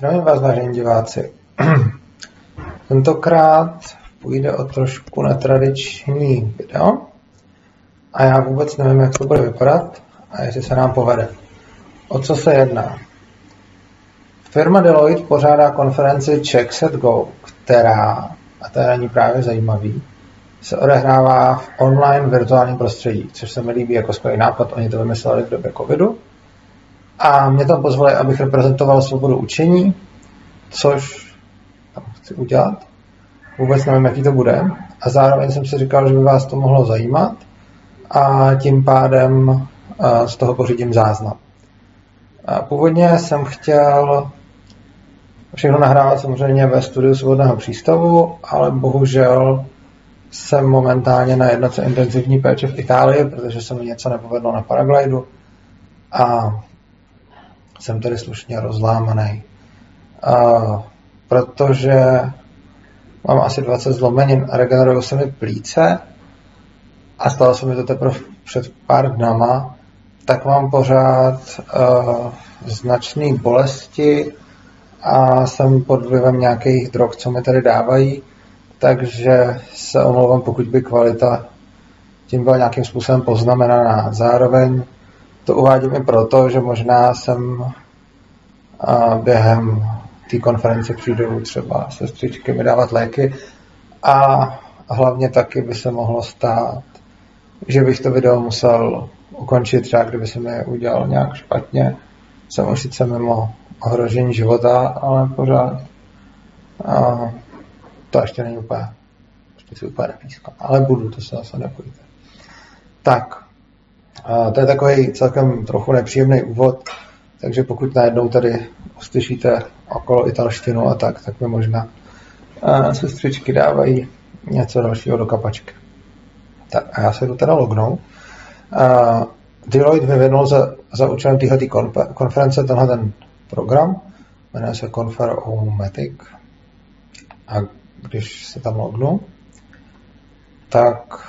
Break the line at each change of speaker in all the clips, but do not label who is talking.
Zdravím vás, vážení diváci. Tentokrát půjde o trošku netradiční video a já vůbec nevím, jak to bude vypadat a jestli se nám povede. O co se jedná? Firma Deloitte pořádá konferenci Check Set Go, která, a to není právě zajímavý, se odehrává v online virtuálním prostředí, což se mi líbí jako skvělý nápad. Oni to vymysleli v době covidu. A mě tam pozvali, abych reprezentoval svobodu učení, což tam chci udělat. Vůbec nevím, jaký to bude. A zároveň jsem si říkal, že by vás to mohlo zajímat a tím pádem z toho pořídím záznam. A původně jsem chtěl všechno nahrávat samozřejmě ve studiu Svobodného přístavu, ale bohužel jsem momentálně na jednoce intenzivní péče v Itálii, protože se mi něco nepovedlo na paraglidu a jsem tedy slušně rozlámaný. A protože mám asi 20 zlomenin a regenerují se mi plíce a stalo se mi to teprve před pár dnama, tak mám pořád uh, značné bolesti a jsem pod vlivem nějakých drog, co mi tady dávají takže se omlouvám, pokud by kvalita tím byla nějakým způsobem poznamenaná. Zároveň to uvádím i proto, že možná jsem během té konference přijdou třeba sestřičky mi dávat léky a hlavně taky by se mohlo stát, že bych to video musel ukončit třeba, kdyby se mi udělal nějak špatně. Jsem už sice mimo ohrožení života, ale pořád a to ještě není úplně, ještě si úplně nepískám, ale budu, to se zase nebojte. Tak, a to je takový celkem trochu nepříjemný úvod, takže pokud najednou tady uslyšíte okolo italštinu a tak, tak mi možná sestřičky dávají něco dalšího do kapačky. Tak a já se jdu teda lognou. Uh, Deloitte vyvinul za, za účelem téhle konference tenhle ten program, jmenuje se Confer Matic a když se tam lognu, tak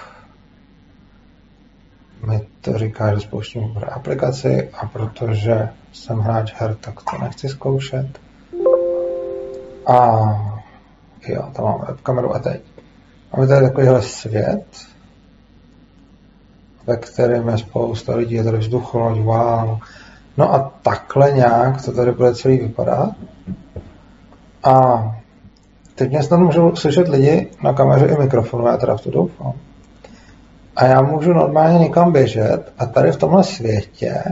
mi to říká, že spouštím aplikaci a protože jsem hráč her, tak to nechci zkoušet. A jo, tam mám webkameru a teď. Máme tady takovýhle svět, ve kterém je spousta lidí, je tady vzducholoď, wow. No a takhle nějak to tady bude celý vypadat. A Teď mě snad můžou slyšet lidi na kameře i mikrofonu, já teda v to doufám. A já můžu normálně někam běžet a tady v tomhle světě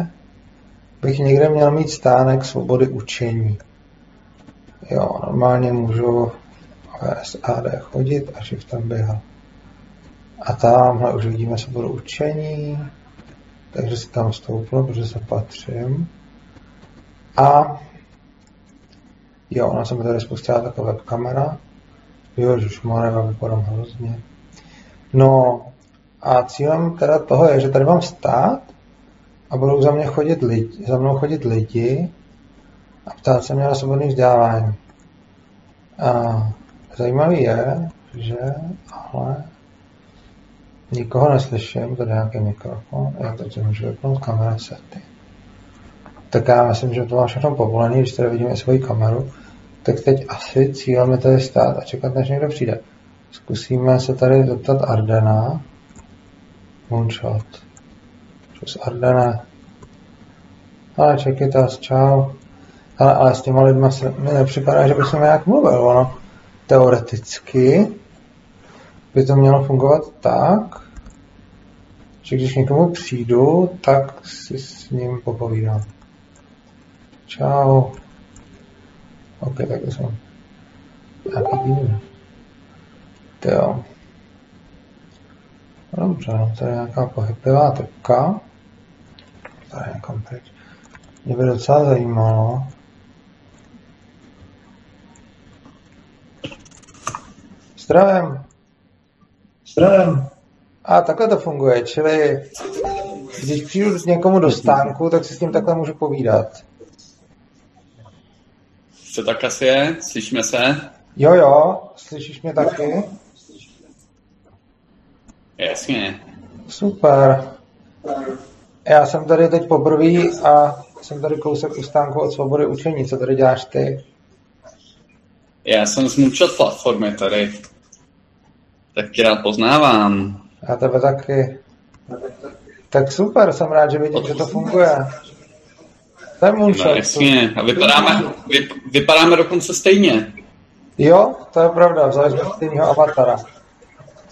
bych někde měl mít stánek svobody učení. Jo, normálně můžu VSAD chodit a tam běhat. A tamhle už vidíme svobodu učení, takže si tam stoupnu, protože se patřím. A Jo, ona se mi tady spustila taková webkamera. Jo, já vypadám hrozně. No a cílem teda toho je, že tady mám stát a budou za, mě chodit lidi, za mnou chodit lidi a ptát se mě na svobodný vzdělávání. A zajímavý je, že ale nikoho neslyším, tady nějaký mikrofon, já teď můžu vypnout kamera sety. Tak já myslím, že to má všechno povolené, když tady vidíme svoji kameru, tak teď asi cílem je tady stát a čekat, než někdo přijde. Zkusíme se tady zeptat Ardena. Moonshot. Čus Ardena. Ale čeky to, čau. Ale, ale s těma lidma se mi nepřipadá, že bychom nějak mluvil. Ono teoreticky by to mělo fungovat tak, že když někomu přijdu, tak si s ním popovídám. Čau. Ok, tak to jsou nějaký. To jo. No dobře, no, tady je nějaká pohyblivá trpka. Tady někam pryč. Mě by docela zajímalo, Zdravím. Zdravím. A takhle to funguje, čili když přijdu někomu do stánku, tak si s ním takhle můžu povídat.
Co tak asi je? Slyšíme se?
Jo, jo, slyšíš mě taky?
Jasně.
Super. Já jsem tady teď poprvé a jsem tady kousek u stánku od svobody učení. Co tady děláš ty?
Já jsem z Moonshot platformy tady. Tak tě rád poznávám.
Já tebe taky. Tak super, jsem rád, že vidím, že to funguje. To je Moonshot.
No, jasně. A vypadáme, vy, vypadáme dokonce stejně.
Jo, to je pravda, vzali jsme stejného avatara.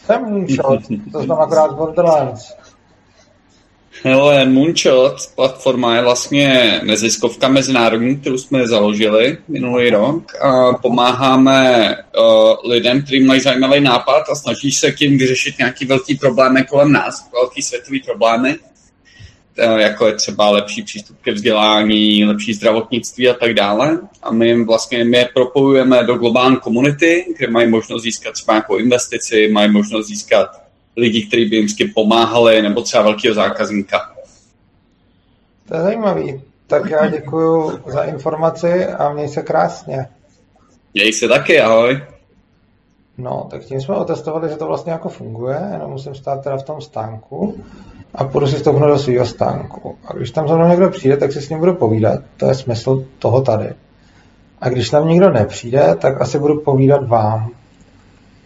Je Moonshot, to znamená akorát Borderlands.
Hele, Moonshot platforma je vlastně neziskovka mezinárodní, kterou jsme založili minulý rok a pomáháme uh, lidem, kteří mají zajímavý nápad a snaží se tím vyřešit nějaký velký problémy kolem nás, velký světový problémy, jako je třeba lepší přístup ke vzdělání, lepší zdravotnictví a tak dále. A my jim vlastně my je propojujeme do globální komunity, kde mají možnost získat třeba nějakou investici, mají možnost získat lidi, kteří by jim s tím pomáhali, nebo třeba velkého zákazníka.
To je zajímavý. Tak já děkuji za informaci a měj se krásně.
Měj se taky, ahoj.
No, tak tím jsme otestovali, že to vlastně jako funguje, jenom musím stát teda v tom stánku a půjdu si stoupnout do svého stánku. A když tam za mnou někdo přijde, tak si s ním budu povídat. To je smysl toho tady. A když tam nikdo nepřijde, tak asi budu povídat vám.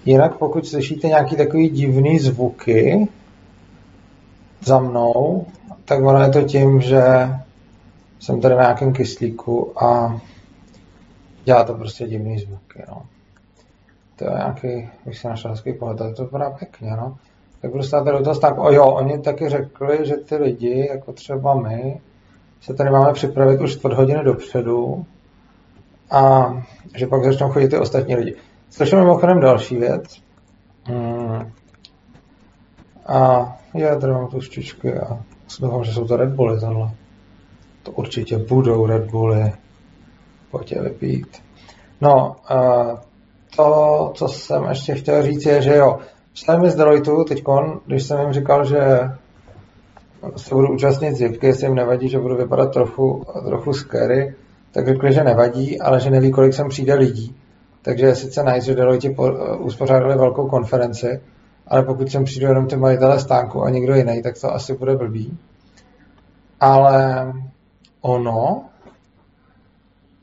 Jinak pokud slyšíte nějaký takový divný zvuky za mnou, tak ono je to tím, že jsem tady na nějakém kyslíku a dělá to prostě divný zvuky. No. To je nějaký, bych si našel hezký pohled, ale to vypadá pěkně, no. Tak budu stát tady do toho stánku. O jo, oni taky řekli, že ty lidi, jako třeba my, se tady máme připravit už čtvrt hodiny dopředu a že pak začnou chodit ty ostatní lidi. Slyším mimochodem další věc. Hmm. A já tady mám tu ščičky a doufám, že jsou to Red Bully tohle. To určitě budou Red Bully. Pojďte vypít. No, to, co jsem ještě chtěl říct, je, že jo, mi z Deloitu teď, když jsem jim říkal, že se budu účastnit zjevky, jestli jim nevadí, že budu vypadat trochu, trochu scary, tak řekli, že nevadí, ale že neví, kolik sem přijde lidí. Takže sice nice, že Deloitte uspořádali velkou konferenci, ale pokud sem přijdu jenom ty majitele stánku a někdo jiný, tak to asi bude blbý. Ale ono,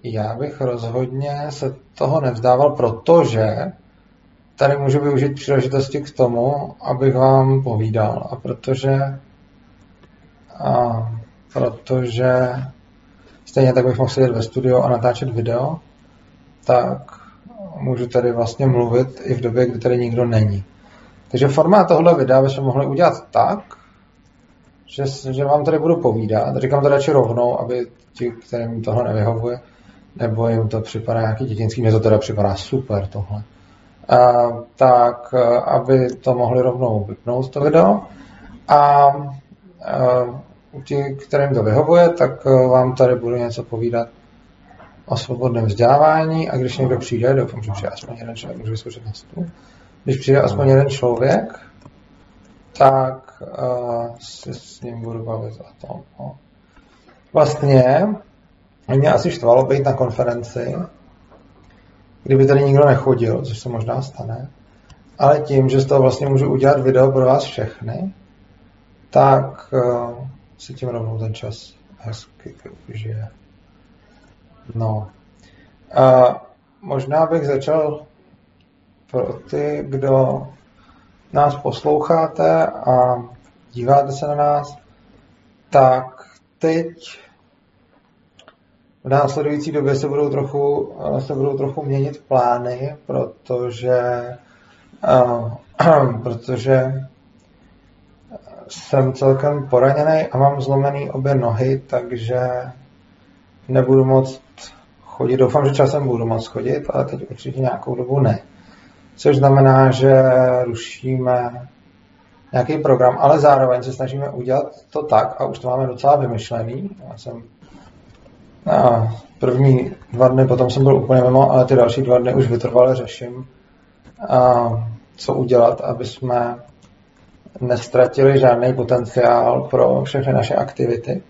já bych rozhodně se toho nevzdával, protože tady můžu využít příležitosti k tomu, abych vám povídal. A protože a protože stejně tak bych mohl sedět ve studiu a natáčet video, tak můžu tady vlastně mluvit i v době, kdy tady nikdo není. Takže formát tohle videa bychom mohli udělat tak, že, že vám tady budu povídat, říkám to radši rovnou, aby ti, kterým tohle nevyhovuje, nebo jim to připadá nějaký dětinský, mně to teda připadá super tohle, a, tak aby to mohli rovnou vypnout to video a, a ti, kterým to vyhovuje, tak vám tady budu něco povídat o svobodném vzdělávání a když někdo přijde, doufám, že přijde aspoň jeden člověk, můžu vyzkoušet na stůl, když přijde aspoň jeden člověk, tak uh, si s ním budu bavit o tom. No. Vlastně mě asi štvalo být na konferenci, kdyby tady nikdo nechodil, což se možná stane, ale tím, že z toho vlastně můžu udělat video pro vás všechny, tak uh, si tím rovnou ten čas hezky využije. No. A možná bych začal pro ty, kdo nás posloucháte a díváte se na nás, tak teď v následující době se budou trochu, se budou trochu měnit plány, protože, uh, protože jsem celkem poraněný a mám zlomený obě nohy, takže nebudu moc chodit. Doufám, že časem budu moc chodit, ale teď určitě nějakou dobu ne. Což znamená, že rušíme nějaký program, ale zároveň se snažíme udělat to tak, a už to máme docela vymyšlený. Já jsem a první dva dny, potom jsem byl úplně mimo, ale ty další dva dny už vytrvale řeším, a co udělat, aby jsme nestratili žádný potenciál pro všechny naše aktivity.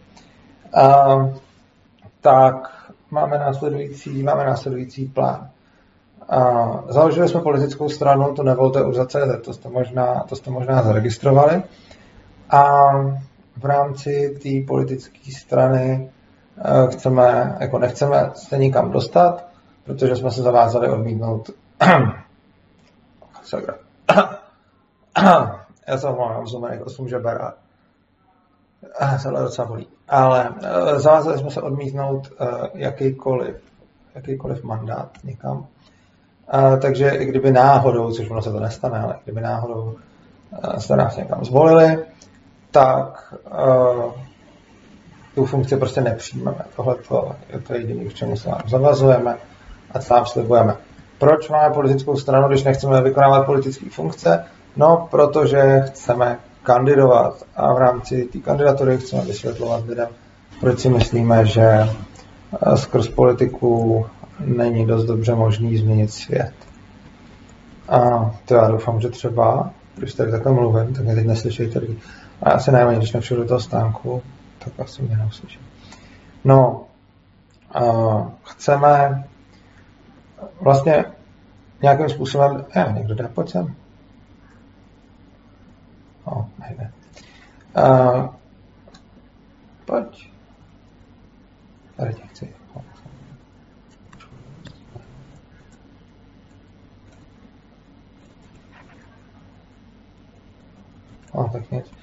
A, tak máme následující, máme následující plán. A založili jsme politickou stranu, to nevolte už za to jste možná, to jste možná zaregistrovali. A v rámci té politické strany chceme, jako nechceme se nikam dostat, protože jsme se zavázali odmítnout Já se omlouvám, zumenek 8 žeber a tohle docela bolí. Ale uh, zavázali jsme se odmítnout uh, jakýkoliv, jakýkoliv mandát někam. Takže i kdyby náhodou, což ono se to nestane, ale kdyby náhodou jste nás někam zvolili, tak tu funkci prostě nepřijmeme. Tohle je to jediné, k čemu se vám zavazujeme a co vám slibujeme. Proč máme politickou stranu, když nechceme vykonávat politické funkce? No, protože chceme kandidovat a v rámci té kandidatury chceme vysvětlovat lidem, proč si myslíme, že eh, skrz politiku není dost dobře možný změnit svět. A to já doufám, že třeba, když tady takhle mluvím, tak mě teď neslyšíte. A já si najméně, když nepřijdu do toho stánku, tak asi mě neuslyším. No, a chceme vlastně nějakým způsobem, já, někdo dá, pojď sem. O, nejde. Uh, pojď. Tady tě chci. No, tak nic.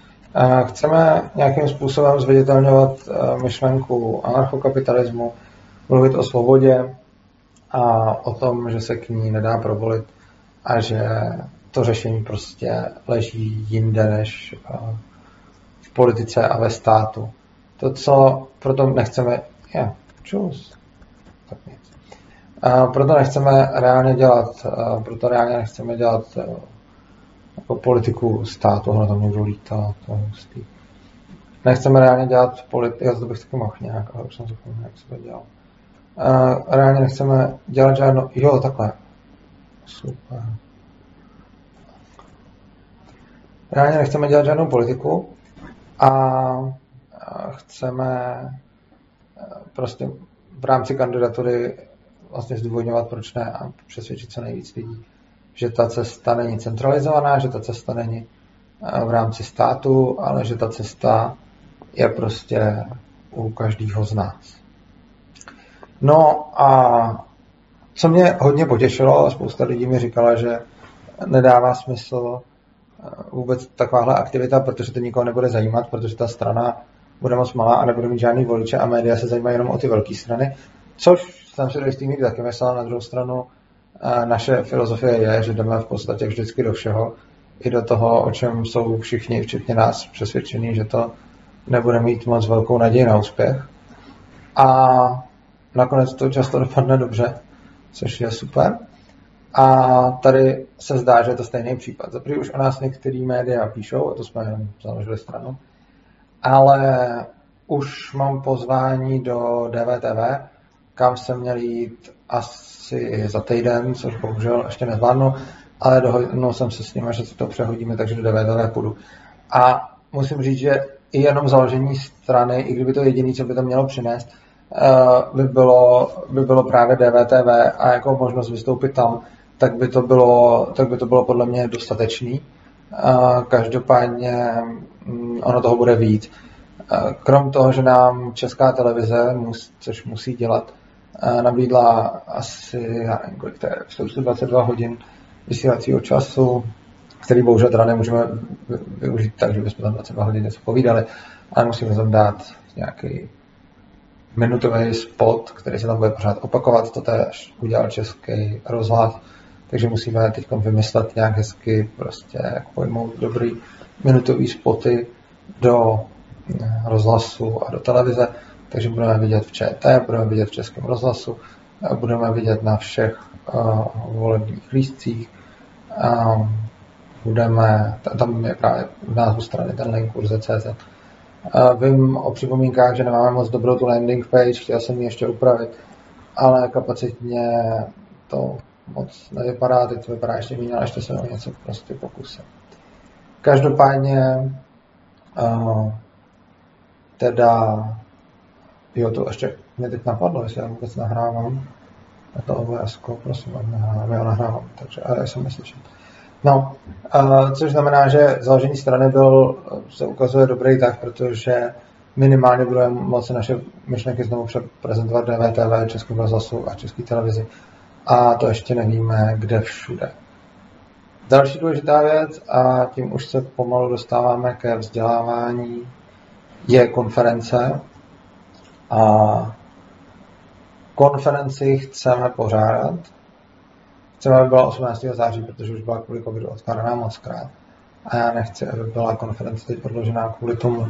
Chceme nějakým způsobem zviditelňovat myšlenku anarchokapitalismu, mluvit o svobodě a o tom, že se k ní nedá provolit a že to řešení prostě leží jinde než eh, v politice a ve státu. To, co proto nechceme, je, čus, tak nic. Proto nechceme reálně dělat, eh, proto reálně nechceme dělat eh, jako politiku státu, ono tam někdo lítá, to je hustý. Nechceme reálně dělat politiku, já to bych taky mohl nějak, ale už jsem zapomněl, jak se to dělal. A reálně nechceme dělat žádnou, jo, takhle. Super. reálně nechceme dělat žádnou politiku a chceme eh, prostě v rámci kandidatury vlastně zdůvodňovat, proč ne a přesvědčit co nejvíc lidí, že ta cesta není centralizovaná, že ta cesta není eh, v rámci státu, ale že ta cesta je prostě u každého z nás. No a co mě hodně potěšilo, spousta lidí mi říkala, že nedává smysl vůbec takováhle aktivita, protože to nikoho nebude zajímat, protože ta strana bude moc malá a nebude mít žádný voliče a média se zajímají jenom o ty velké strany, což jsem si do jistý taky myslel. Na druhou stranu naše filozofie je, že jdeme v podstatě vždycky do všeho, i do toho, o čem jsou všichni, včetně nás, přesvědčení, že to nebude mít moc velkou naději na úspěch. A nakonec to často dopadne dobře, což je super. A tady se zdá, že je to stejný případ. Za už o nás některý média píšou, a to jsme založili stranu, ale už mám pozvání do DVTV, kam jsem měl jít asi za týden, což bohužel ještě nezvládnu, ale dohodnul jsem se s nimi, že si to přehodíme, takže do DVTV půjdu. A musím říct, že i jenom založení strany, i kdyby to jediné, co by to mělo přinést, eh, by bylo, by bylo právě DVTV a jako možnost vystoupit tam, tak by to bylo, tak by to bylo podle mě dostatečný. Každopádně mm, ono toho bude víc. Krom toho, že nám česká televize, což musí dělat, nabídla asi, já nevím, kolik to je, 122 hodin vysílacího času, který bohužel teda nemůžeme využít tak, že bychom tam 22 hodin něco povídali, ale musíme tam dát nějaký minutový spot, který se tam bude pořád opakovat, to tež udělal český rozhlas takže musíme teď vymyslet nějak hezky, prostě jak pojmout dobrý minutový spoty do rozhlasu a do televize, takže budeme vidět v ČT, budeme vidět v Českém rozhlasu, budeme vidět na všech uh, volebních lístcích, um, budeme, tam je právě v názvu strany ten link kurze.cz. Uh, vím o připomínkách, že nemáme moc dobrou tu landing page, chtěl jsem ji ještě upravit, ale kapacitně to moc nevypadá, teď to vypadá ještě méně, ale ještě se o něco prostě pokusím. Každopádně uh, teda jo, to ještě mě teď napadlo, jestli já vůbec nahrávám na to OBS, prosím, ať nahrávám, já nahrávám, takže ale já jsem neslyšel. No, což znamená, že založení strany byl, se ukazuje dobrý tak, protože minimálně budeme moci naše myšlenky znovu prezentovat DVTV, Českou rozhlasu a České televizi a to ještě nevíme, kde všude. Další důležitá věc, a tím už se pomalu dostáváme ke vzdělávání, je konference. A konferenci chceme pořádat. Chceme, aby byla 18. září, protože už byla kvůli covidu odkládaná moc krát. A já nechci, aby byla konference teď odložená kvůli tomu,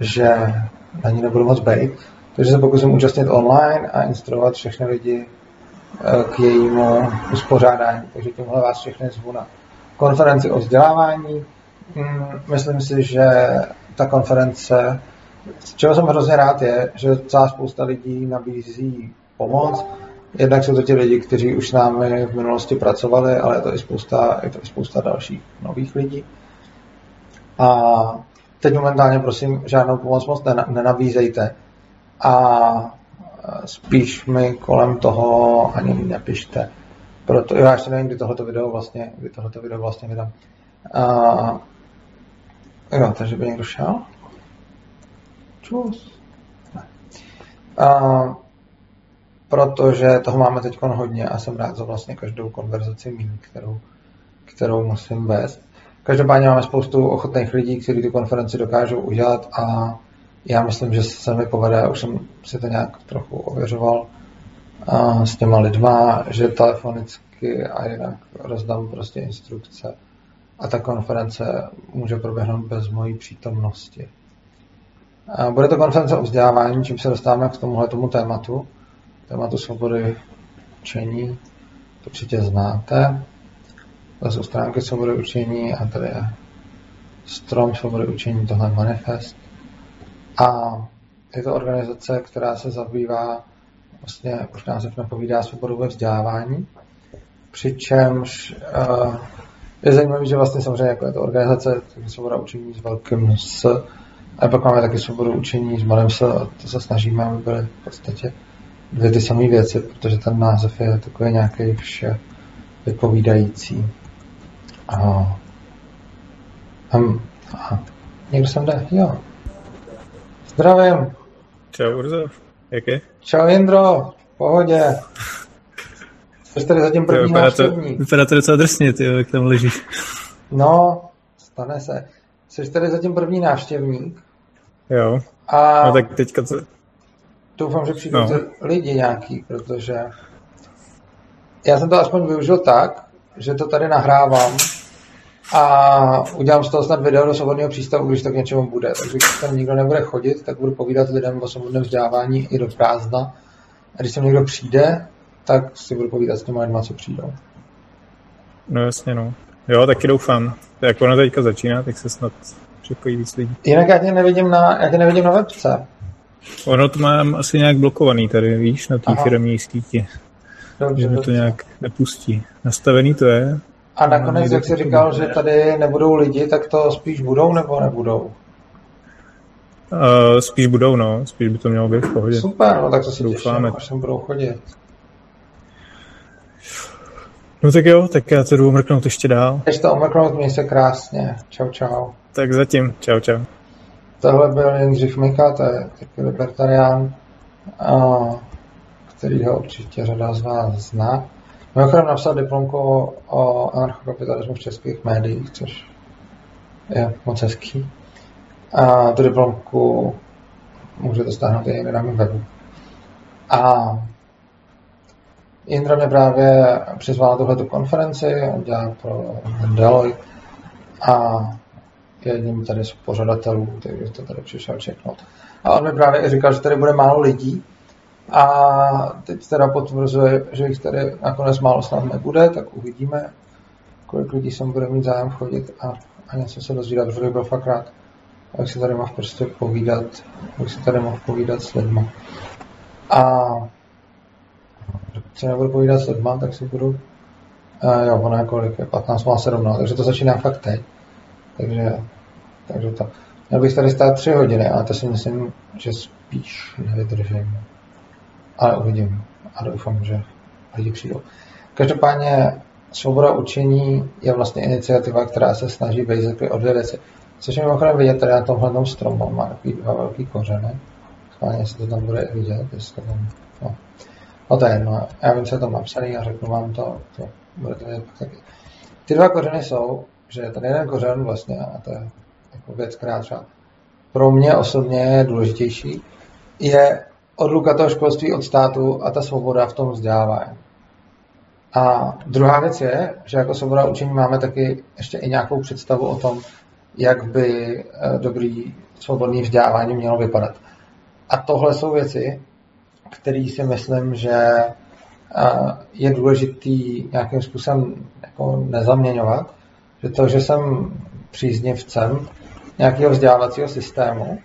že na ní nebudu moc být. Takže se pokusím účastnit online a instruovat všechny lidi eh, k jejímu uspořádání. Takže tímhle vás všechny zvu na konferenci o vzdělávání. Hmm, myslím si, že ta konference, z čeho jsem hrozně rád, je, že celá spousta lidí nabízí pomoc. Jednak jsou to ti lidi, kteří už s námi v minulosti pracovali, ale je to i spousta, je to i spousta dalších nových lidí. A teď momentálně prosím žádnou pomoc moc nenabízejte. A spíš mi kolem toho ani nepište. Proto, já ještě nevím, kdy tohoto video vlastně, kdy tohoto video vlastně vydám. A, jo, takže by někdo šel? Čus. A, protože toho máme teď hodně a jsem rád za vlastně každou konverzaci mým, kterou, kterou musím vést. Každopádně máme spoustu ochotných lidí, kteří tu konferenci dokážou udělat a já myslím, že se mi povede, už jsem si to nějak trochu ověřoval a s těma lidma, že telefonicky a jinak rozdám prostě instrukce a ta konference může proběhnout bez mojí přítomnosti. Bude to konference o vzdělávání, čím se dostáváme k tomuhle tomu tématu, tématu svobody učení, to určitě znáte. To jsou stránky svobody učení a tady je strom svobody učení, tohle manifest. A je to organizace, která se zabývá, vlastně už název napovídá svobodu ve vzdělávání, přičemž uh, je zajímavé, že vlastně samozřejmě jako je to organizace, svoboda učení s velkým S, a pak máme taky svobodu učení s malým S, a to se snažíme, aby byly v podstatě dvě ty samé věci, protože ten název je takový nějaký vše vypovídající. A, um, a někdo sem jde? Jo. Zdravím.
Čau, Urzo. Jak je?
Čau, Jindro. V pohodě. Jsi tady zatím první
vypadá to,
návštěvník.
vypadá to docela drsně, ty, jak tam ležíš.
No, stane se. Jsi tady zatím první návštěvník.
Jo.
A
No tak teďka co?
doufám, že přijdou
No.
lidi nějaký, protože já jsem to aspoň využil tak, že to tady nahrávám a udělám z toho snad video do svobodného přístavu, když to k něčemu bude. Takže když tam nikdo nebude chodit, tak budu povídat lidem o svobodném vzdělávání i do prázdna. A když sem někdo přijde, tak si budu povídat s těma lidma, co přijdou.
No jasně, no. Jo, taky doufám. Jak ono teďka začíná, tak se snad připojí víc lidí.
Jinak já tě nevidím na, já tě nevidím na webce.
Ono to mám asi nějak blokovaný tady, víš, na té firmní síti.
Dobře,
Že mi to nějak nepustí. Nastavený to je.
A nakonec, jak jsi říkal, že tady nebudou lidi, tak to spíš budou nebo nebudou?
Uh, spíš budou, no. Spíš by to mělo být v pohodě.
Super, no tak to si
Doufáme.
těším, až sem budou chodit.
No tak jo, tak já to jdu mrknout ještě dál.
Ještě to omrknout, měj se krásně. Čau, čau.
Tak zatím. Čau, čau.
Tohle byl Jindřich Mika, to je taky libertarián, který ho určitě řada z vás zná. Mimochodem napsal diplomku o, o anarchokapitalismu v českých médiích, což je moc hezký. A tu diplomku můžete stáhnout i někde na mém webu. A Indra mě právě přizval na tuhletu konferenci, on dělá pro Deloitte a je jedním tady z pořadatelů, takže to tady přišel čeknout. A on mi právě i říkal, že tady bude málo lidí a teď teda potvrzuje, že jich tady nakonec málo snad nebude, tak uvidíme, kolik lidí sem bude mít zájem chodit a, a něco se dozvídat, protože byl fakt rád, abych si tady mohl prostě povídat, abych si tady mohl povídat s lidmi. A si nebudu povídat s lidma, tak si budu, uh, jo, ono je kolik, je 15 má 17, takže to začíná fakt teď. Takže, takže to. Měl bych tady stát tři hodiny, ale to si myslím, že spíš nevydržím. Ale uvidím a doufám, že lidi přijdou. Každopádně svoboda učení je vlastně iniciativa, která se snaží basically o dvě věci. Což je mimochodem vidět tady na tomhle stromu, má takový dva velký kořeny. Schválně se to tam bude vidět, jestli to tam, no. No to je jedno, já vím, co tam napsaný a řeknu vám to, to budete vědět pak taky. Ty dva kořeny jsou, že ten jeden kořen vlastně, a to je jako věc, která třeba pro mě osobně je důležitější, je odluka toho školství od státu a ta svoboda v tom vzdělávání. A druhá věc je, že jako svoboda učení máme taky ještě i nějakou představu o tom, jak by eh, dobrý svobodný vzdělávání mělo vypadat. A tohle jsou věci, které si myslím, že je důležitý nějakým způsobem jako nezaměňovat, že to, že jsem příznivcem nějakého vzdělávacího systému,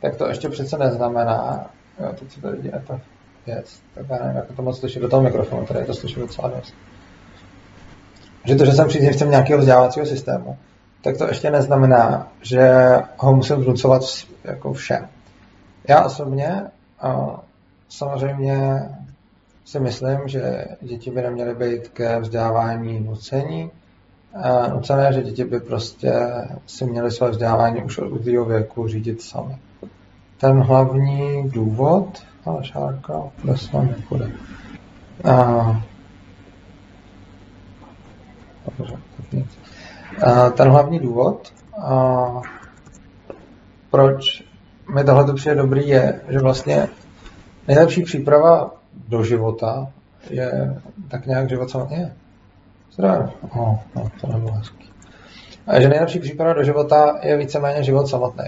tak to ještě přece neznamená, jo, teď se tady ta věc, tak já nevím, jak to moc slyšet do toho mikrofonu, tady je to slyšet docela dost. Že to, že jsem příznivcem nějakého vzdělávacího systému, tak to ještě neznamená, že ho musím vnucovat jako všem. Já osobně samozřejmě si myslím, že děti by neměly být ke vzdělávání nucení, nucené, že děti by prostě si měly své vzdělávání už od útlýho věku řídit sami. Ten hlavní důvod, ale šárka, bez nepůjde. Ten hlavní důvod, proč mi tohle přijde dobrý, je, že vlastně nejlepší příprava do života je tak nějak život samotný je. Zdravím. Oh, no, to nebylo hezký. A že nejlepší příprava do života je víceméně život samotný.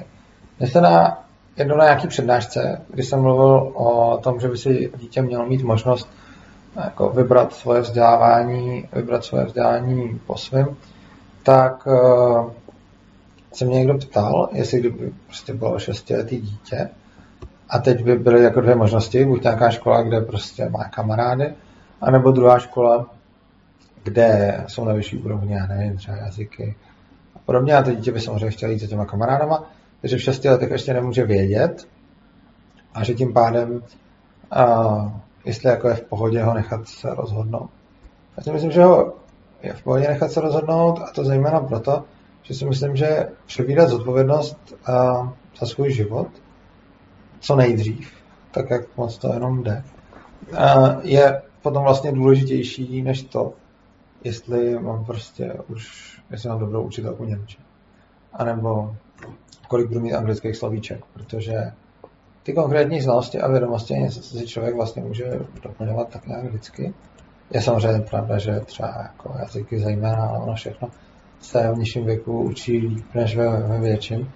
Mě jste na jednou na nějaký přednášce, kdy jsem mluvil o tom, že by si dítě mělo mít možnost jako vybrat svoje vzdělávání, vybrat svoje vzdělání po svém, tak uh, se mě někdo ptal, jestli kdyby prostě bylo šestiletý dítě a teď by byly jako dvě možnosti, buď nějaká škola, kde prostě má kamarády, anebo druhá škola, kde jsou na vyšší úrovni, já nevím, třeba jazyky a podobně. A to dítě by samozřejmě chtělo jít za těma kamarádama, takže v šesti letech ještě nemůže vědět a že tím pádem, a, jestli jako je v pohodě ho nechat se rozhodnout. Já si myslím, že ho je v pohodě nechat se rozhodnout a to zejména proto, že si myslím, že přebírat zodpovědnost za svůj život co nejdřív, tak jak moc to jenom jde, je potom vlastně důležitější než to, jestli mám prostě už, jestli mám dobrou učitelku Němčiny. A nebo kolik budu mít anglických slovíček, protože ty konkrétní znalosti a vědomosti si člověk vlastně může doplňovat tak nějak vždycky. Je samozřejmě pravda, že třeba jako jazyky zejména, ale ono všechno se v nižším věku učí líp než ve, ve větším.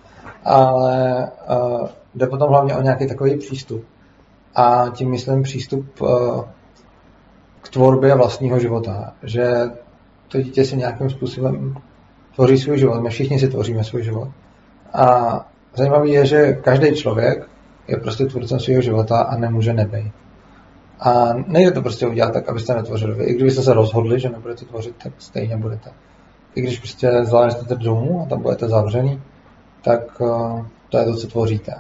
Ale uh, jde potom hlavně o nějaký takový přístup. A tím myslím přístup uh, k tvorbě vlastního života. Že to dítě si nějakým způsobem tvoří svůj život. My všichni si tvoříme svůj život. A zajímavé je, že každý člověk je prostě tvůrcem svého života a nemůže nebejt. A nejde to prostě udělat tak, abyste netvořili vy. I kdybyste se rozhodli, že nebudete tvořit, tak stejně budete. I když prostě záležíte domů a tam budete zavřený, tak uh, to je to, co tvoříte.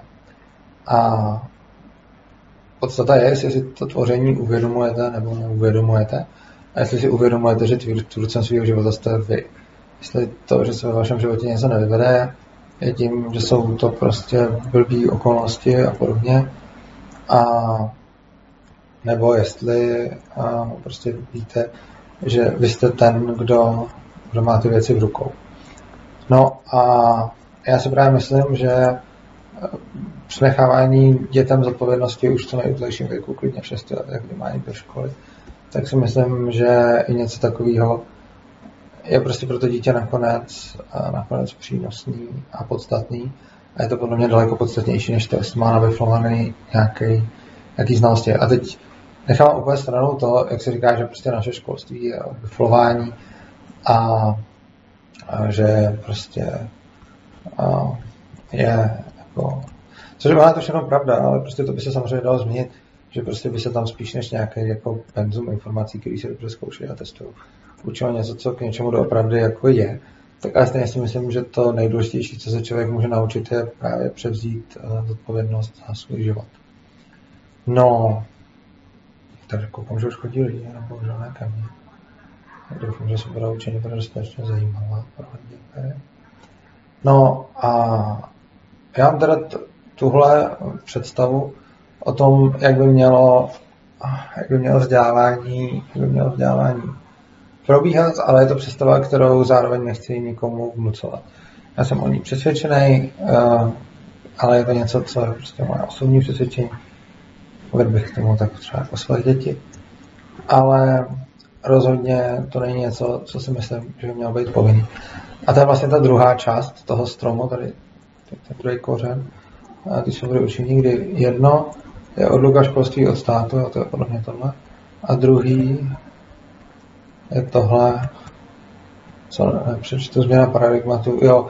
A podstata je, jestli si to tvoření uvědomujete nebo neuvědomujete. A jestli si uvědomujete, že tvůrcem svého života jste vy. Jestli to, že se ve vašem životě něco nevyvede, je tím, že jsou to prostě blbý okolnosti a podobně. A nebo jestli a, prostě víte, že vy jste ten, kdo, kdo má ty věci v rukou. No a já si právě myslím, že přenechávání dětem zodpovědnosti už co nejútlejším věku, klidně v 6 letech, kdy má jít do školy, tak si myslím, že i něco takového je prostě pro to dítě nakonec, nakonec přínosný a podstatný. A je to podle mě daleko podstatnější, než to, jestli má navyflovaný nějaký, nějaký znalosti. A teď nechám úplně stranou to, jak se říká, že prostě naše školství je o vyflování a, a že prostě a, je jako Což má to všechno pravda, ale prostě to by se samozřejmě dalo změnit, že prostě by se tam spíš než nějaký jako penzum informací, který se dobře zkouší a testují, učilo něco, co k něčemu doopravdy jako je. Tak ale stejně si myslím, že to nejdůležitější, co se člověk může naučit, je právě převzít uh, odpovědnost za svůj život. No, takže koukám, že už chodí lidi, nebo bohužel ne ke mně. Doufám, že se bude učení bude dostatečně zajímavá pro No a já mám teda tuhle představu o tom, jak by mělo jak by mělo vzdělávání, jak by mělo vzdělávání probíhat, ale je to představa, kterou zároveň nechci nikomu vnucovat. Já jsem o ní přesvědčený, uh, ale je to něco, co je prostě moje osobní přesvědčení. Vedl bych k tomu tak třeba jako své děti. Ale rozhodně to není něco, co si myslím, že by mělo být povinný. A to je vlastně ta druhá část toho stromu, tady ten druhý kořen, a ty jsou učení, kdy jedno je odluka školství od státu, a to je podle mě tohle, a druhý je tohle, co přečtu změna paradigmatu, jo,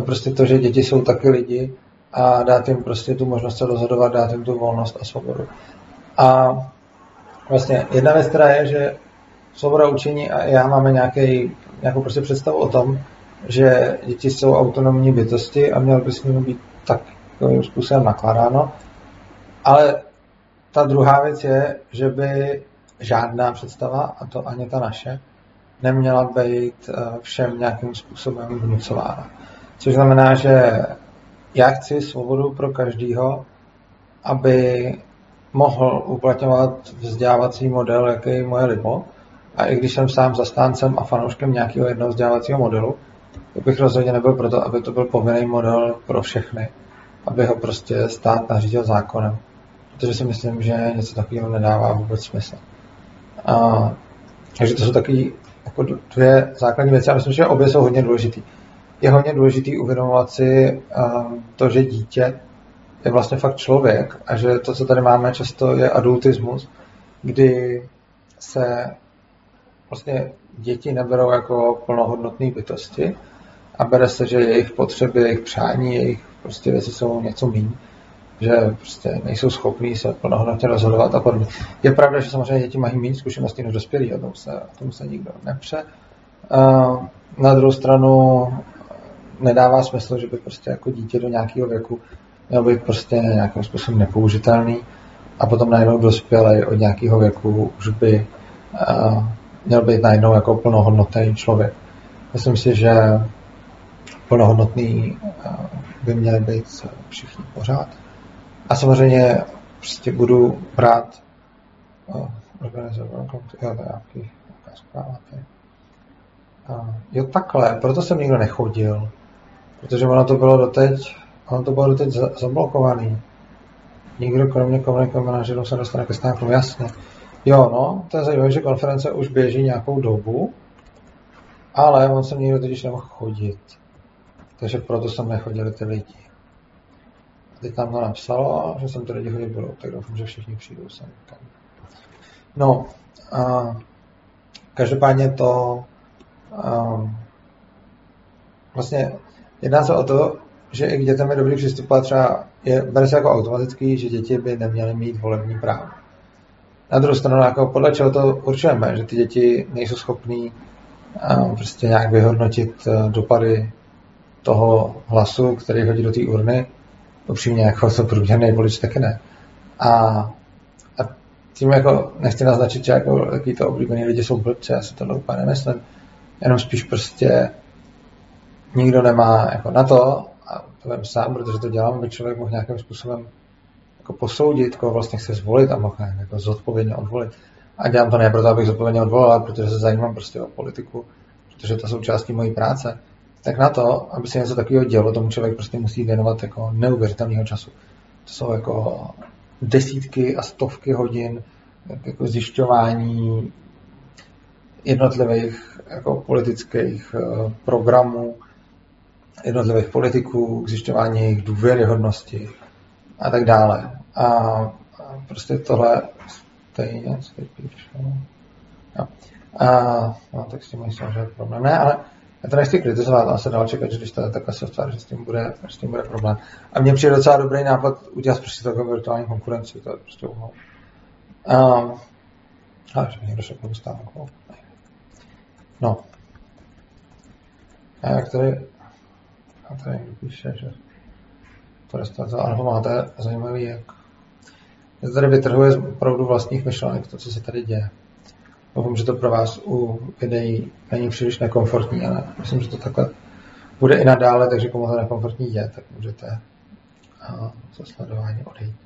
prostě to, že děti jsou taky lidi a dát jim prostě tu možnost se rozhodovat, dát jim tu volnost a svobodu. A vlastně jedna věc teda je, že svoboda učení a já máme nějaký, nějakou prostě představu o tom, že děti jsou autonomní bytosti a mělo by s nimi být takovým způsobem nakládáno. Ale ta druhá věc je, že by žádná představa, a to ani ta naše, neměla být eh, všem nějakým způsobem vnucována. Což znamená, že já chci svobodu pro každýho, aby mohl uplatňovat vzdělávací model, jaký je moje libo. A i když jsem sám zastáncem a fanouškem nějakého jednoho vzdělávacího modelu, tak bych rozhodně nebyl proto, aby to byl povinný model pro všechny. Aby ho prostě stát nařídil zákonem. Protože si myslím, že něco takového nedává vůbec smysl. A, takže to jsou takové jako dvě základní věci. Já myslím, že obě jsou hodně důležité. Je hodně důležité uvědomovat si to, že dítě je vlastně fakt člověk a že to, co tady máme často, je adultismus, kdy se vlastně děti neberou jako plnohodnotné bytosti a bere se, že jejich potřeby, jejich přání, jejich prostě věci jsou něco méně že prostě nejsou schopní se plnohodnotně rozhodovat a podobně. Je pravda, že samozřejmě děti mají méně zkušeností než dospělí, o tom se, o tom se nikdo nepře. Na druhou stranu nedává smysl, že by prostě jako dítě do nějakého věku měl být prostě nějakým způsobem nepoužitelný a potom najednou dospělý od nějakého věku už by měl být najednou jako plnohodnotný člověk. Myslím si, že plnohodnotný by měli být všichni pořád. A samozřejmě prostě budu brát organizovat, jo, to je nějaký, zpráva. Jo, takhle, proto jsem nikdo nechodil, protože ono to bylo doteď, ono to bylo doteď zablokovaný. Nikdo kromě komunikovaného manažerů se dostane ke stánku, jasně. Jo, no, to je zajímavé, že konference už běží nějakou dobu, ale on jsem nikdo totiž nemohl chodit. Takže proto jsem nechodili ty lidi. Teď tam to napsalo, že jsem ty lidi hodně budou, tak doufám, že všichni přijdou sem. No, a každopádně to a, vlastně jedná se o to, že i k dětem je dobrý přistupovat třeba, je, bere se jako automatický, že děti by neměly mít volební právo. Na druhou stranu, jako podle čeho to určujeme, že ty děti nejsou schopní prostě nějak vyhodnotit dopady toho hlasu, který hodí do té urny, upřímně jako to průměrný volič taky ne. A, a tím jako nechci naznačit, že jako jaký to oblíbený lidi jsou blbci, já si to úplně nemyslím. Jenom spíš prostě nikdo nemá jako na to, a to vím sám, protože to dělám, aby člověk mohl nějakým způsobem jako posoudit, koho vlastně chce zvolit a mohl jako zodpovědně odvolit. A dělám to ne proto, abych zodpovědně odvolal, protože se zajímám prostě o politiku, protože to jsou části mojí práce tak na to, aby se něco takového dělo, tomu člověk prostě musí věnovat jako neuvěřitelného času. To jsou jako desítky a stovky hodin jako zjišťování jednotlivých jako politických eh, programů, jednotlivých politiků, k zjišťování jejich důvěryhodnosti a tak dále. A prostě tohle stejně se píšu. A, no, tak s tím myslím, že je problém. Ne, ale já to nechci kritizovat, ale se dalo čekat, že když to je takhle software, že s tím bude, s tím bude problém. A mně přijde docela dobrý nápad udělat prostě takovou virtuální konkurenci, to je prostě uhol. Um, ale že mi někdo šel. No. A jak tady, a tady píše, že to restaurace, ale máte zajímavý, jak se tady vytrhuje z opravdu vlastních myšlenek to, co se tady děje. Doufám, že to pro vás u videí není příliš nekomfortní, ale myslím, že to takhle bude i nadále, takže komu to nekomfortní je, tak můžete ze sledování odejít.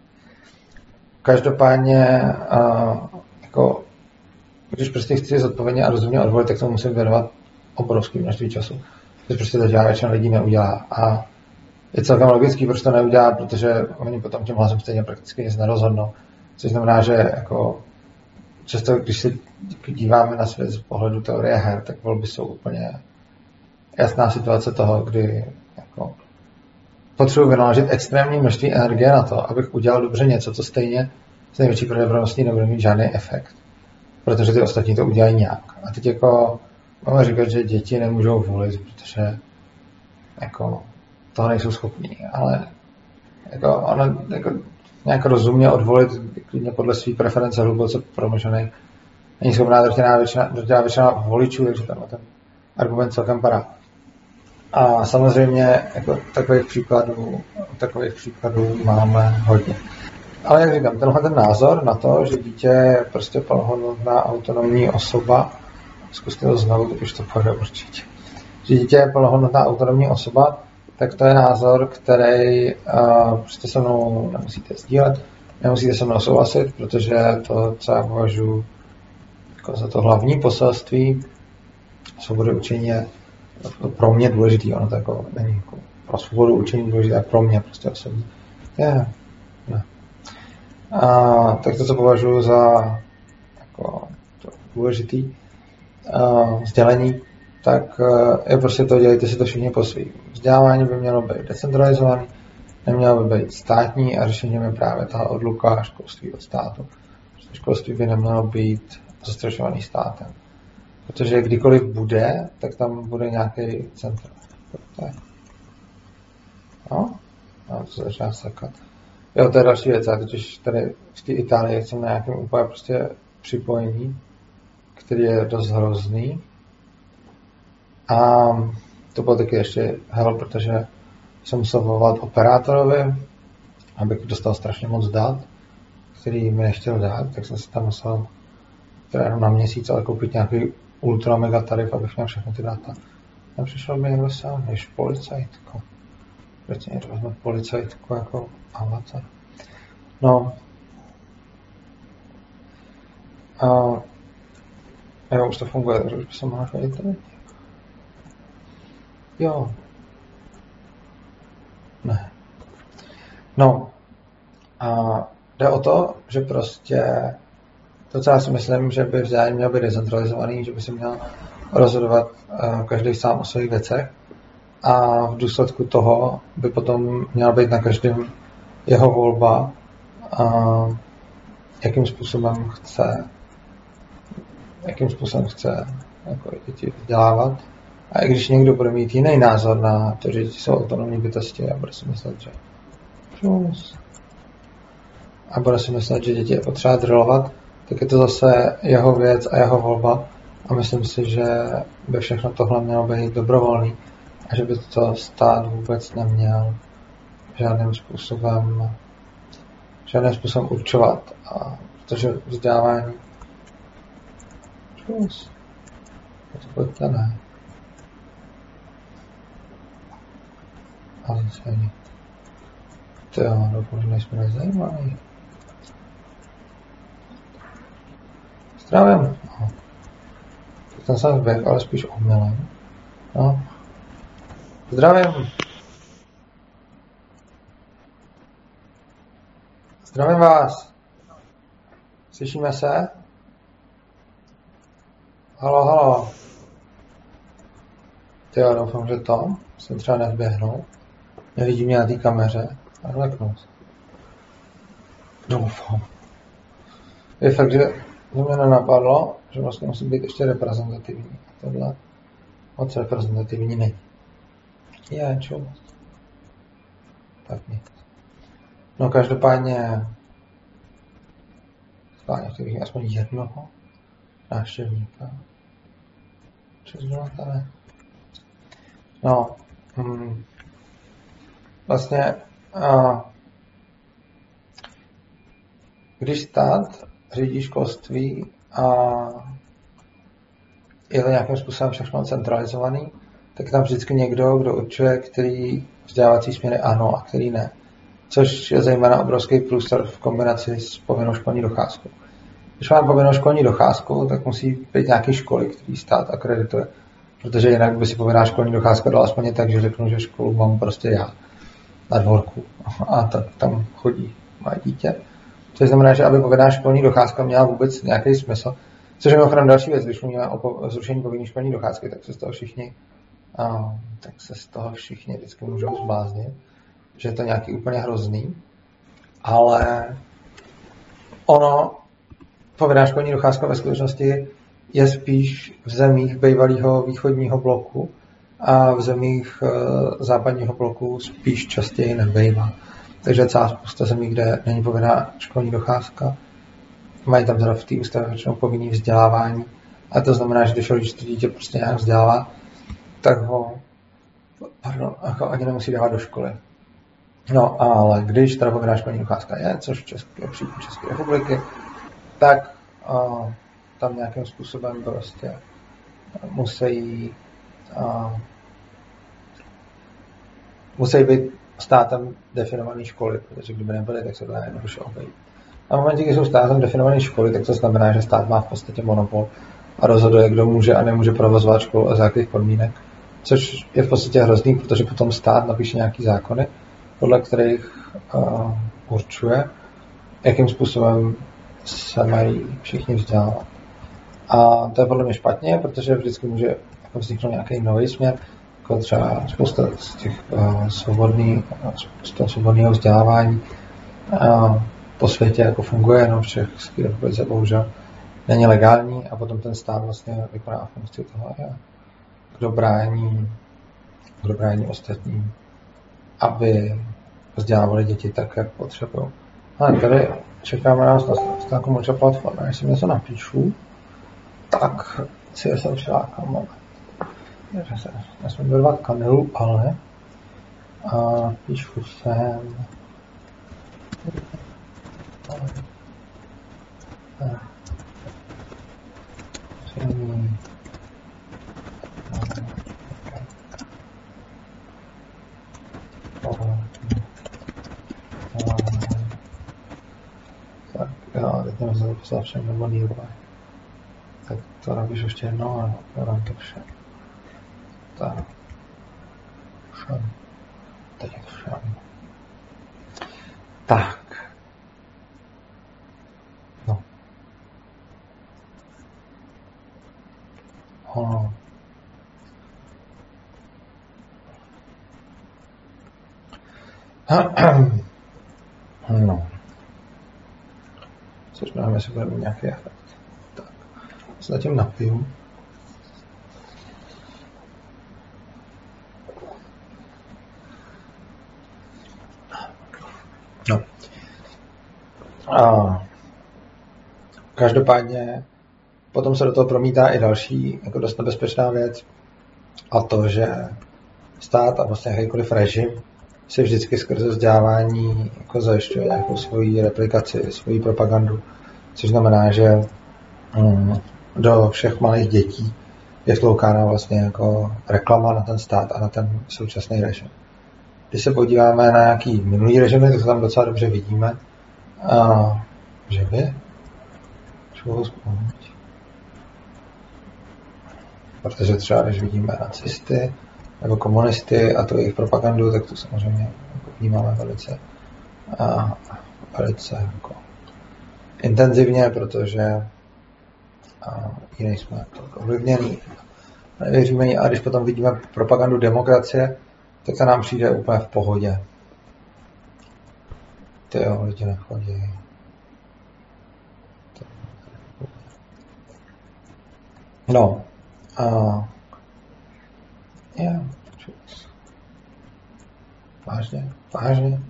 každopádně uh, jako, když prostě chci zodpovědně a rozumně odvolit, tak to musím věnovat obrovský množství času. To prostě dělá většina lidí neudělá. A je celkem logický, proč to neudělá, protože oni potom těm hlasem stejně prakticky nic nerozhodnou. Což znamená, že jako často, když se díváme na svět z pohledu teorie her, tak volby jsou úplně jasná situace toho, kdy jako potřebuji vynaložit extrémní množství energie na to, abych udělal dobře něco, co stejně s největší pravděpodobností nebude mít žádný efekt. Protože ty ostatní to udělají nějak. A teď jako máme říkat, že děti nemůžou volit, protože jako toho nejsou schopní, ale jako ono jako nějak rozumně odvolit klidně podle své preference hluboce promyšlený. Není schopná drtivá většina, většina voličů, takže tam ten argument celkem padá. A samozřejmě jako takových příkladů, takových příkladů máme hodně. Ale jak říkám, tenhle ten názor na to, že dítě je prostě plnohodnotná autonomní osoba, zkuste to znovu, už to půjde určitě. Že dítě je plnohodnotná autonomní osoba, tak to je názor, který uh, prostě se mnou nemusíte sdílet, nemusíte se mnou souhlasit, protože to, co já považuji jako za to hlavní poselství svobody učení je pro mě důležitý, ono to jako není jako pro svobodu učení důležité, pro mě prostě osobně. Je, ne. A, tak to, co považuji za jako, to důležitý uh, sdělení, tak uh, je prostě to, dělejte si to všichni po svým. Vzdělávání by mělo být decentralizované, nemělo by být státní a řešením je právě ta odluka školství od státu. Školství by nemělo být zastřešovaný státem. Protože kdykoliv bude, tak tam bude nějaký centrum. No, a to začíná sekat. Jo, to je další věc. Já totiž tady v té Itálii jsem na nějakém úplně prostě připojení, který je dost hrozný. A to bylo taky ještě hell, protože jsem musel volat operátorovi, abych dostal strašně moc dat, který mi nechtěl dát, tak jsem si tam musel teda jenom na měsíc, ale koupit nějaký ultra mega tarif, abych měl všechny ty data. A přišel mi někdo sám, než policajtko. Proč někdo vezme policajtku jako avatar? No. A jo, už to funguje, takže už by se mohl internet. Jo. Ne. No. A jde o to, že prostě to, co já si myslím, že by vzdělání mělo být decentralizovaný, že by se měl rozhodovat uh, každý sám o svých věcech a v důsledku toho by potom měla být na každém jeho volba, jakým způsobem chce jakým způsobem chce jako děti vzdělávat. A i když někdo bude mít jiný názor na to, že jsou autonomní bytosti a bude si myslet, že a bude si myslet, že děti je potřeba drilovat, tak je to zase jeho věc a jeho volba a myslím si, že by všechno tohle mělo být dobrovolný a že by to stát vůbec neměl žádným způsobem žádným způsobem určovat, a, protože vzdělávání Čus. To pojďte ne. Ale ani. To jo, doufám, že nejsme nezajímaví. Zdravím. No. Ten jsem zběh, ale spíš omylem. No. Zdravím. Zdravím vás. Slyšíme se? Halo, halo. Ty jo, doufám, že to jsem třeba nezběhnul. Nevidí mě na té kameře. A leknu. Doufám. Je fakt, že že mě nenapadlo, že vlastně musí být ještě reprezentativní. A tohle moc reprezentativní není. Je, čo? Tak nic. No každopádně schválně chtěl bych aspoň jednoho návštěvníka. Byla tady? No, hmm, vlastně když stát řídí školství a je to nějakým způsobem všechno centralizovaný, tak tam vždycky někdo, kdo určuje, který vzdělávací směry ano a který ne. což je zejména obrovský průstor v kombinaci s povinnou školní docházkou. Když mám povinnou školní docházku, tak musí být nějaké školy, který stát akredituje. Protože jinak by si povinná školní docházka dala aspoň tak, že řeknu, že školu mám prostě já na dvorku. A tak tam chodí moje dítě. Což znamená, že aby povinná školní docházka měla vůbec nějaký smysl, což je mimochodem další věc, když mluvíme o zrušení povinné školní docházky, tak se z toho všichni a, tak se z toho všichni vždycky můžou zbláznit, že je to nějaký úplně hrozný, ale ono, povinná školní docházka ve skutečnosti je spíš v zemích bývalého východního bloku a v zemích e, západního bloku spíš častěji nebejvá. Takže celá spousta zemí, kde není povinná školní docházka, mají tam teda v té ústavě většinou povinný vzdělávání. A to znamená, že když rodič to dítě prostě nějak vzdělává, tak ho pardon, jako ani nemusí dávat do školy. No, ale když teda povinná školní docházka je, což v České, v České republiky, tak uh, tam nějakým způsobem prostě musí uh, musí být státem definované školy, protože kdyby nebyly, tak se to jednoduše obejít. A v momentě, kdy jsou státem definované školy, tak to znamená, že stát má v podstatě monopol a rozhoduje, kdo může a nemůže provozovat školu a za jakých podmínek. Což je v podstatě hrozný, protože potom stát napíše nějaký zákony, podle kterých uh, určuje, jakým způsobem se mají všichni vzdělávat. A to je podle mě špatně, protože vždycky může jako vzniknout nějaký nový směr, jako třeba spousta z těch uh, svobodný, spousta svobodného vzdělávání uh, po světě jako funguje, jenom v České republice bohužel není legální a potom ten stát vlastně vykoná funkci toho, kdo brání, kdo brání ostatním, aby vzdělávali děti tak, jak potřebují. Ale tady čekáme nás na Moča platforma. Když si něco napíšu, tak si je sem přilákám Takže se nesmím vyrvat kamilu, ale a píšu sem tak já teď nevím, zapsal všem. Tak to napíšu ještě jednou a dám to všem. Tak. Všem. Teď všem. Tak. No. Ono. No. Což máme, jestli bude mít nějaký efekt. Tak. Zatím napiju. No. A každopádně potom se do toho promítá i další jako dost nebezpečná věc a to, že stát a vlastně jakýkoliv režim si vždycky skrze vzdělávání jako zajišťuje nějakou svoji replikaci, svoji propagandu, což znamená, že mm, do všech malých dětí je sloukána vlastně jako reklama na ten stát a na ten současný režim. Když se podíváme na nějaký minulý režimy, tak to tam docela dobře vidíme. A, že by? Protože třeba, když vidíme nacisty nebo komunisty a to jejich propagandu, tak to samozřejmě jako vnímáme velice, a, velice jako intenzivně, protože a, i nejsme tak ovlivněný. Nevěříme a když potom vidíme propagandu demokracie, tak to nám přijde úplně v pohodě. Ty jo, lidi nechodí. No. A... Yeah. Vážně? Vážně?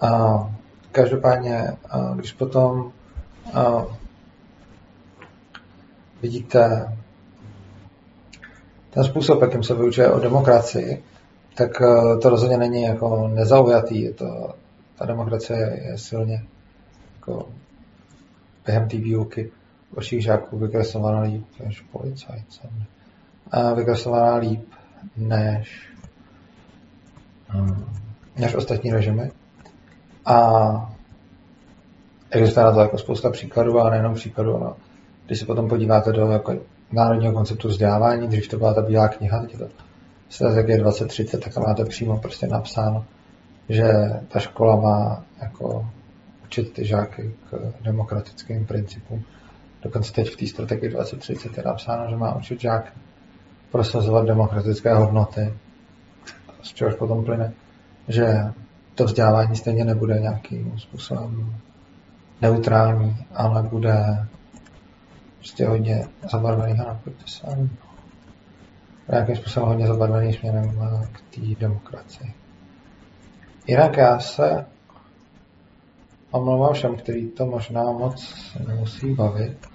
A každopádně, a když potom a vidíte ten způsob, jakým se vyučuje o demokracii, tak to rozhodně není jako nezaujatý. Je to, ta demokracie je silně jako během té výuky vašich žáků vykreslovaná líp než policajt. A vykreslovaná líp než než ostatní režimy. A existuje na to jako spousta příkladů, ale nejenom příkladů. No. Když se potom podíváte do jako národního konceptu vzdělávání, dřív to byla ta bílá kniha, teď je to strategie 2030, tak tam máte přímo prostě napsáno, že ta škola má jako učit ty žáky k demokratickým principům. Dokonce teď v té strategii 2030 je napsáno, že má učit žák prosazovat demokratické hodnoty, z čehož potom plyne, že to vzdělávání stejně nebude nějakým způsobem neutrální, ale bude prostě hodně zabarvený, ano, pojďte sem, nějakým způsobem hodně zabarvený směrem k té demokracii. Jinak já se omlouvám všem, který to možná moc nemusí bavit,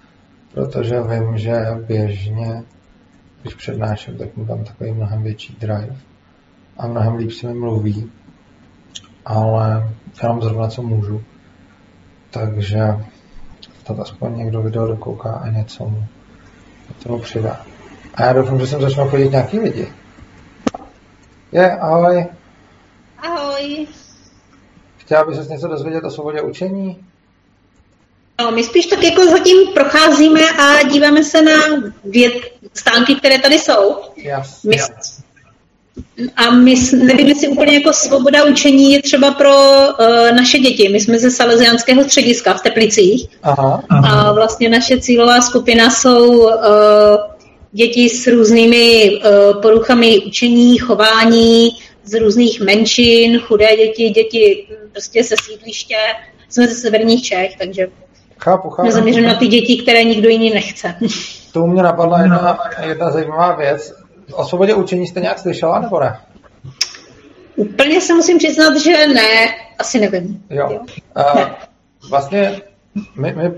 protože vím, že běžně, když přednáším, tak mu tam takový mnohem větší drive a mnohem líp se mi mluví, ale jenom zrovna co můžu. Takže to aspoň někdo video dokouká a něco mu tomu přidá. A já doufám, že jsem začal chodit nějaký lidi. Je, ahoj.
Ahoj.
Chtěla bys se něco dozvědět o svobodě učení?
No, my spíš tak jako zatím procházíme a díváme se na dvě stánky, které tady jsou.
Jas,
My,
jas.
A my nevím, jestli úplně jako svoboda učení je třeba pro uh, naše děti. My jsme ze Salesiánského střediska v Teplicích
Aha.
a vlastně naše cílová skupina jsou uh, děti s různými uh, poruchami učení, chování, z různých menšin, chudé děti, děti prostě se sídliště. Jsme ze severních Čech, takže
Chápu, chápu.
jsme zaměřeni na ty děti, které nikdo jiný nechce.
To u mě napadla jedna, jedna zajímavá věc. O svobodě učení jste nějak slyšela, nebo ne?
Úplně se musím přiznat, že ne, asi nevím.
Jo. Uh, vlastně my, my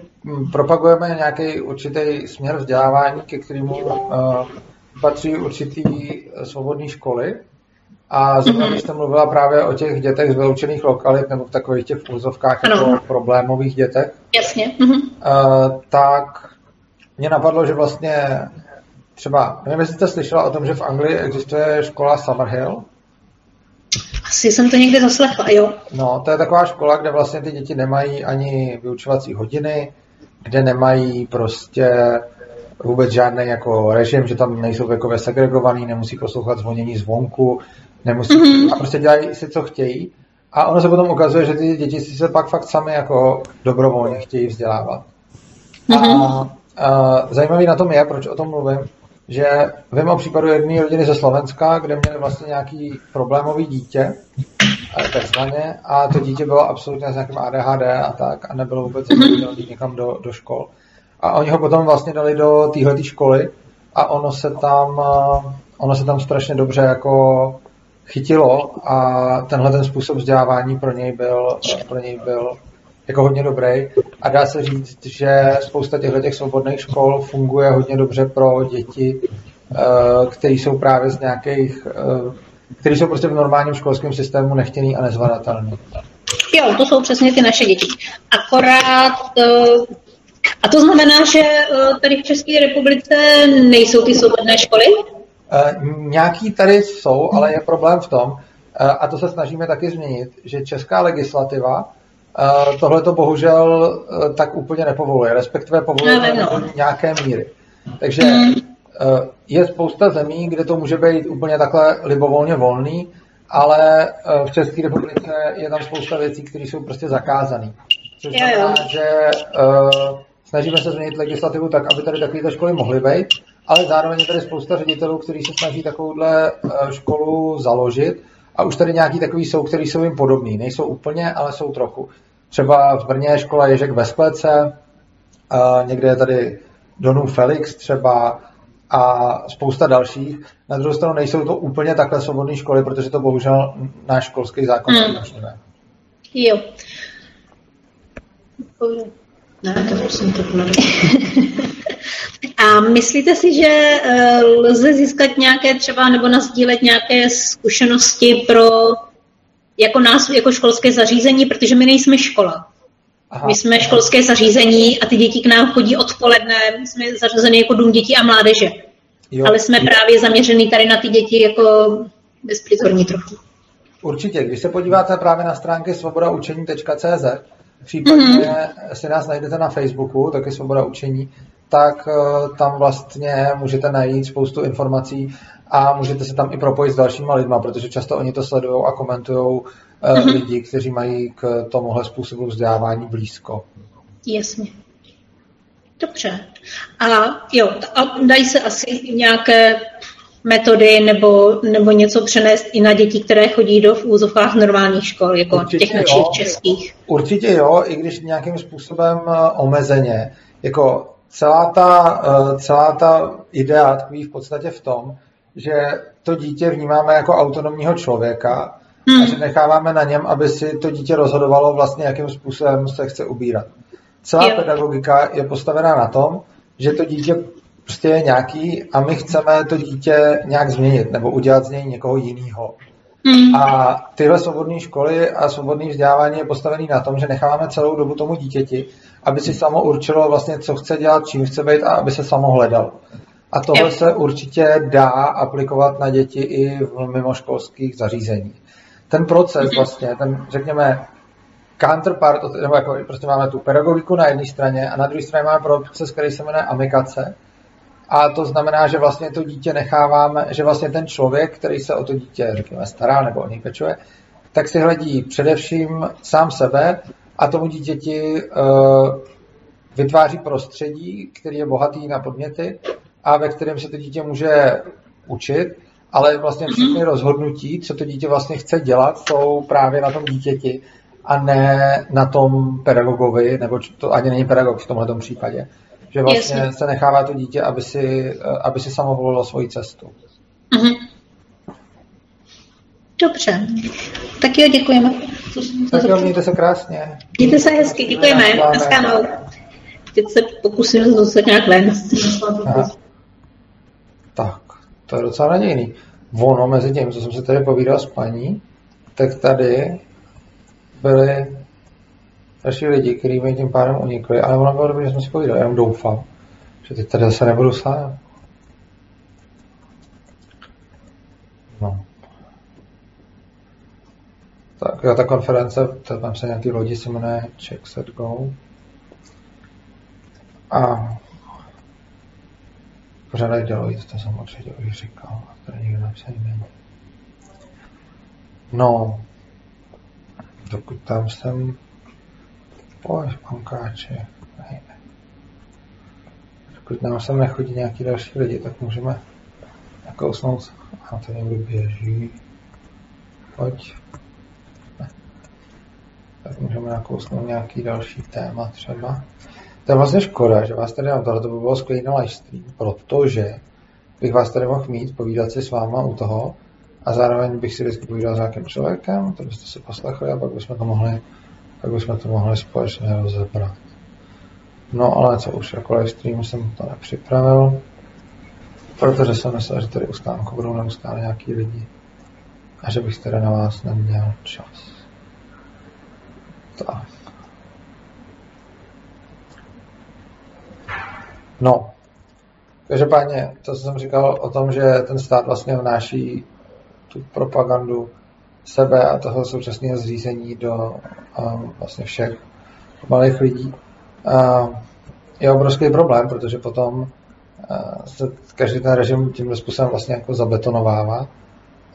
propagujeme nějaký určitý směr vzdělávání, ke kterému uh, patří určitý svobodné školy. A zrovna, když jste mluvila právě o těch dětech z vyloučených lokalit nebo v takových těch úzovkách jako problémových dětech,
Jasně. Mhm.
uh, tak mě napadlo, že vlastně třeba, nevím, jestli jste slyšela o tom, že v Anglii existuje škola Summerhill.
Asi jsem to někde zaslechla, jo.
No, to je taková škola, kde vlastně ty děti nemají ani vyučovací hodiny, kde nemají prostě vůbec žádný jako režim, že tam nejsou věkově segregovaný, nemusí poslouchat zvonění zvonku, nemusí, mm-hmm. a prostě dělají si, co chtějí. A ono se potom ukazuje, že ty děti si se pak fakt sami jako dobrovolně chtějí vzdělávat. Mm-hmm. A, a zajímavý na tom je, proč o tom mluvím, že vím o případu jedné rodiny ze Slovenska, kde měli vlastně nějaký problémový dítě, eh, takzvaně, a to dítě bylo absolutně s nějakým ADHD a tak a nebylo vůbec zaměřené někam do, do škol. A oni ho potom vlastně dali do téhle školy a ono se tam, eh, ono se tam strašně dobře jako chytilo a tenhle ten způsob vzdělávání pro něj byl, pro něj byl jako hodně dobrý a dá se říct, že spousta těchto těch svobodných škol funguje hodně dobře pro děti, eh, které jsou právě z nějakých, eh, které jsou prostě v normálním školském systému nechtěný a nezvladatelný.
Jo, to jsou přesně ty naše děti. Akorát, eh, a to znamená, že tady v České republice nejsou ty svobodné školy?
Nějaký tady jsou, ale je problém v tom, a to se snažíme taky změnit, že česká legislativa tohle to bohužel eh, tak úplně nepovoluje, respektive povoluje
vím, no.
do nějaké míry. Takže eh, je spousta zemí, kde to může být úplně takhle libovolně volný, ale eh, v České republice je tam spousta věcí, které jsou prostě zakázané. Což znamená, že eh, snažíme se změnit legislativu tak, aby tady takovéto školy mohly být, ale zároveň je tady spousta ředitelů, kteří se snaží takovouhle školu založit a už tady nějaký takový jsou, který jsou jim podobný. Nejsou úplně, ale jsou trochu. Třeba v Brně je škola Ježek ve Sklece, a někde je tady Donů Felix třeba a spousta dalších. Na druhou stranu nejsou to úplně takhle svobodné školy, protože to bohužel náš školský zákon neumožňuje.
Jo. Ne, to jsem to A myslíte si, že eh, lze získat nějaké třeba nebo nasdílet nějaké zkušenosti pro jako nás, jako školské zařízení, protože my nejsme škola.
Aha.
My jsme školské zařízení a ty děti k nám chodí odpoledne, my jsme zařazeni jako dům dětí a mládeže.
Jo.
Ale jsme právě zaměřený tady na ty děti jako bezprizorní trochu.
určitě, když se podíváte právě na stránky svobodaučení.cz, případně mm-hmm. si nás najdete na Facebooku, taky Svoboda učení, tak uh, tam vlastně můžete najít spoustu informací a můžete se tam i propojit s dalšíma lidma, protože často oni to sledují a komentují mm-hmm. lidi, kteří mají k tomuhle způsobu vzdělávání blízko.
Jasně. Dobře. A jo, a dají se asi nějaké metody nebo, nebo něco přenést i na děti, které chodí do v úzovkách normálních škol, jako Určitě těch našich jo. českých.
Určitě jo, i když nějakým způsobem eh, omezeně. Jako celá ta, eh, celá ta idea tkví v podstatě v tom, že to dítě vnímáme jako autonomního člověka hmm. a že necháváme na něm, aby si to dítě rozhodovalo vlastně, jakým způsobem se chce ubírat. Celá jo. pedagogika je postavená na tom, že to dítě prostě je nějaký a my chceme to dítě nějak změnit nebo udělat z něj někoho jiného. Hmm. A tyhle svobodné školy a svobodné vzdělávání je postavený na tom, že necháváme celou dobu tomu dítěti, aby si samo určilo vlastně, co chce dělat, čím chce být a aby se samo hledal. A tohle se určitě dá aplikovat na děti i v mimoškolských zařízeních. Ten proces mhm. vlastně, ten řekněme counterpart, nebo jako prostě máme tu pedagogiku na jedné straně a na druhé straně máme proces, který se jmenuje amikace, a to znamená, že vlastně to dítě necháváme, že vlastně ten člověk, který se o to dítě, řekněme, stará nebo o něj pečuje, tak si hledí především sám sebe a tomu dítěti uh, vytváří prostředí, který je bohatý na podněty a ve kterém se to dítě může učit, ale vlastně všechny rozhodnutí, co to dítě vlastně chce dělat, jsou právě na tom dítěti a ne na tom pedagogovi, nebo to ani není pedagog v tomhle případě. Že vlastně Jasně. se nechává to dítě, aby si, aby si samo volilo svoji cestu. Uh-huh.
Dobře. Tak jo, děkujeme.
Tak jo, mějte se krásně.
Mějte se hezky, děkujeme. Naschledanou. Teď se pokusím dostat nějak ven.
To je docela nadějný. Ono mezi tím, co jsem se tady povídal s paní, tak tady byly další lidi, kteří mi tím pádem unikli, ale ono bylo dobré, že jsme si povídali, jenom doufám, že teď tady zase nebudu sám. No. Tak jo, ta konference, to tam se nějaký lodi se jmenuje Check Set Go. A pořádaj Deloitte, to určitě už říkal, to nikdo napsaný není. No, dokud tam jsem Pojď, pankáče. Pokud nám sem nechodí nějaký další lidi, tak můžeme nakousnout. A to někdo běží. Pojď. Ne. Tak můžeme nakousnout nějaký další téma třeba. To je vlastně škoda, že vás tady mám tohle, to by bylo skvělý na livestream, protože bych vás tady mohl mít, povídat si s váma u toho a zároveň bych si vždycky povídal s nějakým člověkem, to byste si poslechli a pak bychom to mohli tak bychom to mohli společně rozebrat. No ale co už, jako live stream jsem to nepřipravil, protože jsem myslel, že tady u stánku budou neustále nějaký lidi a že bych teda na vás neměl čas. Tak. No, každopádně to, co jsem říkal o tom, že ten stát vlastně vnáší tu propagandu sebe a toho současného zřízení do um, vlastně všech malých lidí, uh, je obrovský problém, protože potom uh, se každý ten režim tímhle způsobem vlastně jako zabetonovává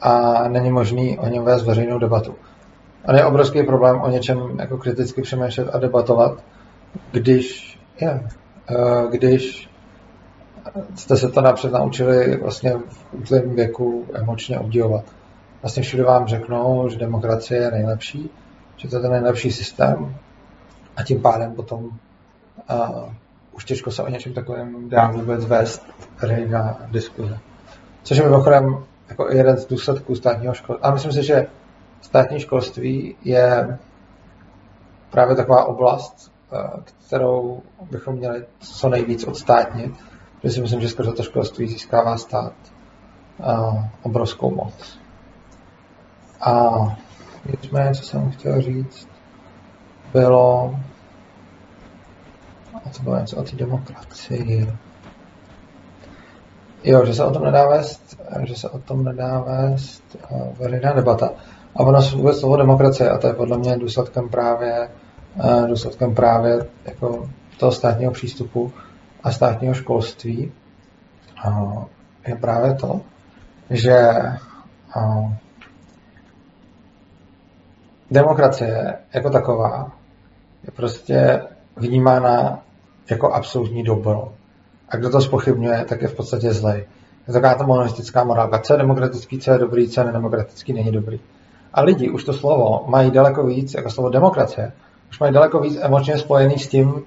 a není možný o něm vést veřejnou debatu. A je obrovský problém o něčem jako kriticky přemýšlet a debatovat, když, je, když jste se to napřed naučili vlastně v útlém věku emočně obdivovat vlastně všude vám řeknou, že demokracie je nejlepší, že to je ten nejlepší systém a tím pádem potom uh, už těžko se o něčem takovém dá vůbec vést veřejná diskuze. Což je mimochodem jako jeden z důsledků státního školství. A myslím si, že státní školství je právě taková oblast, kterou bychom měli co nejvíc odstátnit, protože si myslím, že skrze to školství získává stát obrovskou moc. A nicméně, co jsem chtěl říct, bylo, a to bylo něco o té demokracii. Jo, že se o tom nedá vést, že se o tom nedá vést veřejná debata. A ono vůbec slovo demokracie, a to je podle mě důsledkem právě, důsledkem právě jako toho státního přístupu a státního školství, je právě to, že demokracie jako taková je prostě vnímána jako absolutní dobro. A kdo to spochybňuje, tak je v podstatě zlej. Je taková ta monistická morálka. Co je demokratický, co je dobrý, co je nedemokratický, není dobrý. A lidi už to slovo mají daleko víc, jako slovo demokracie, už mají daleko víc emočně spojený s tím,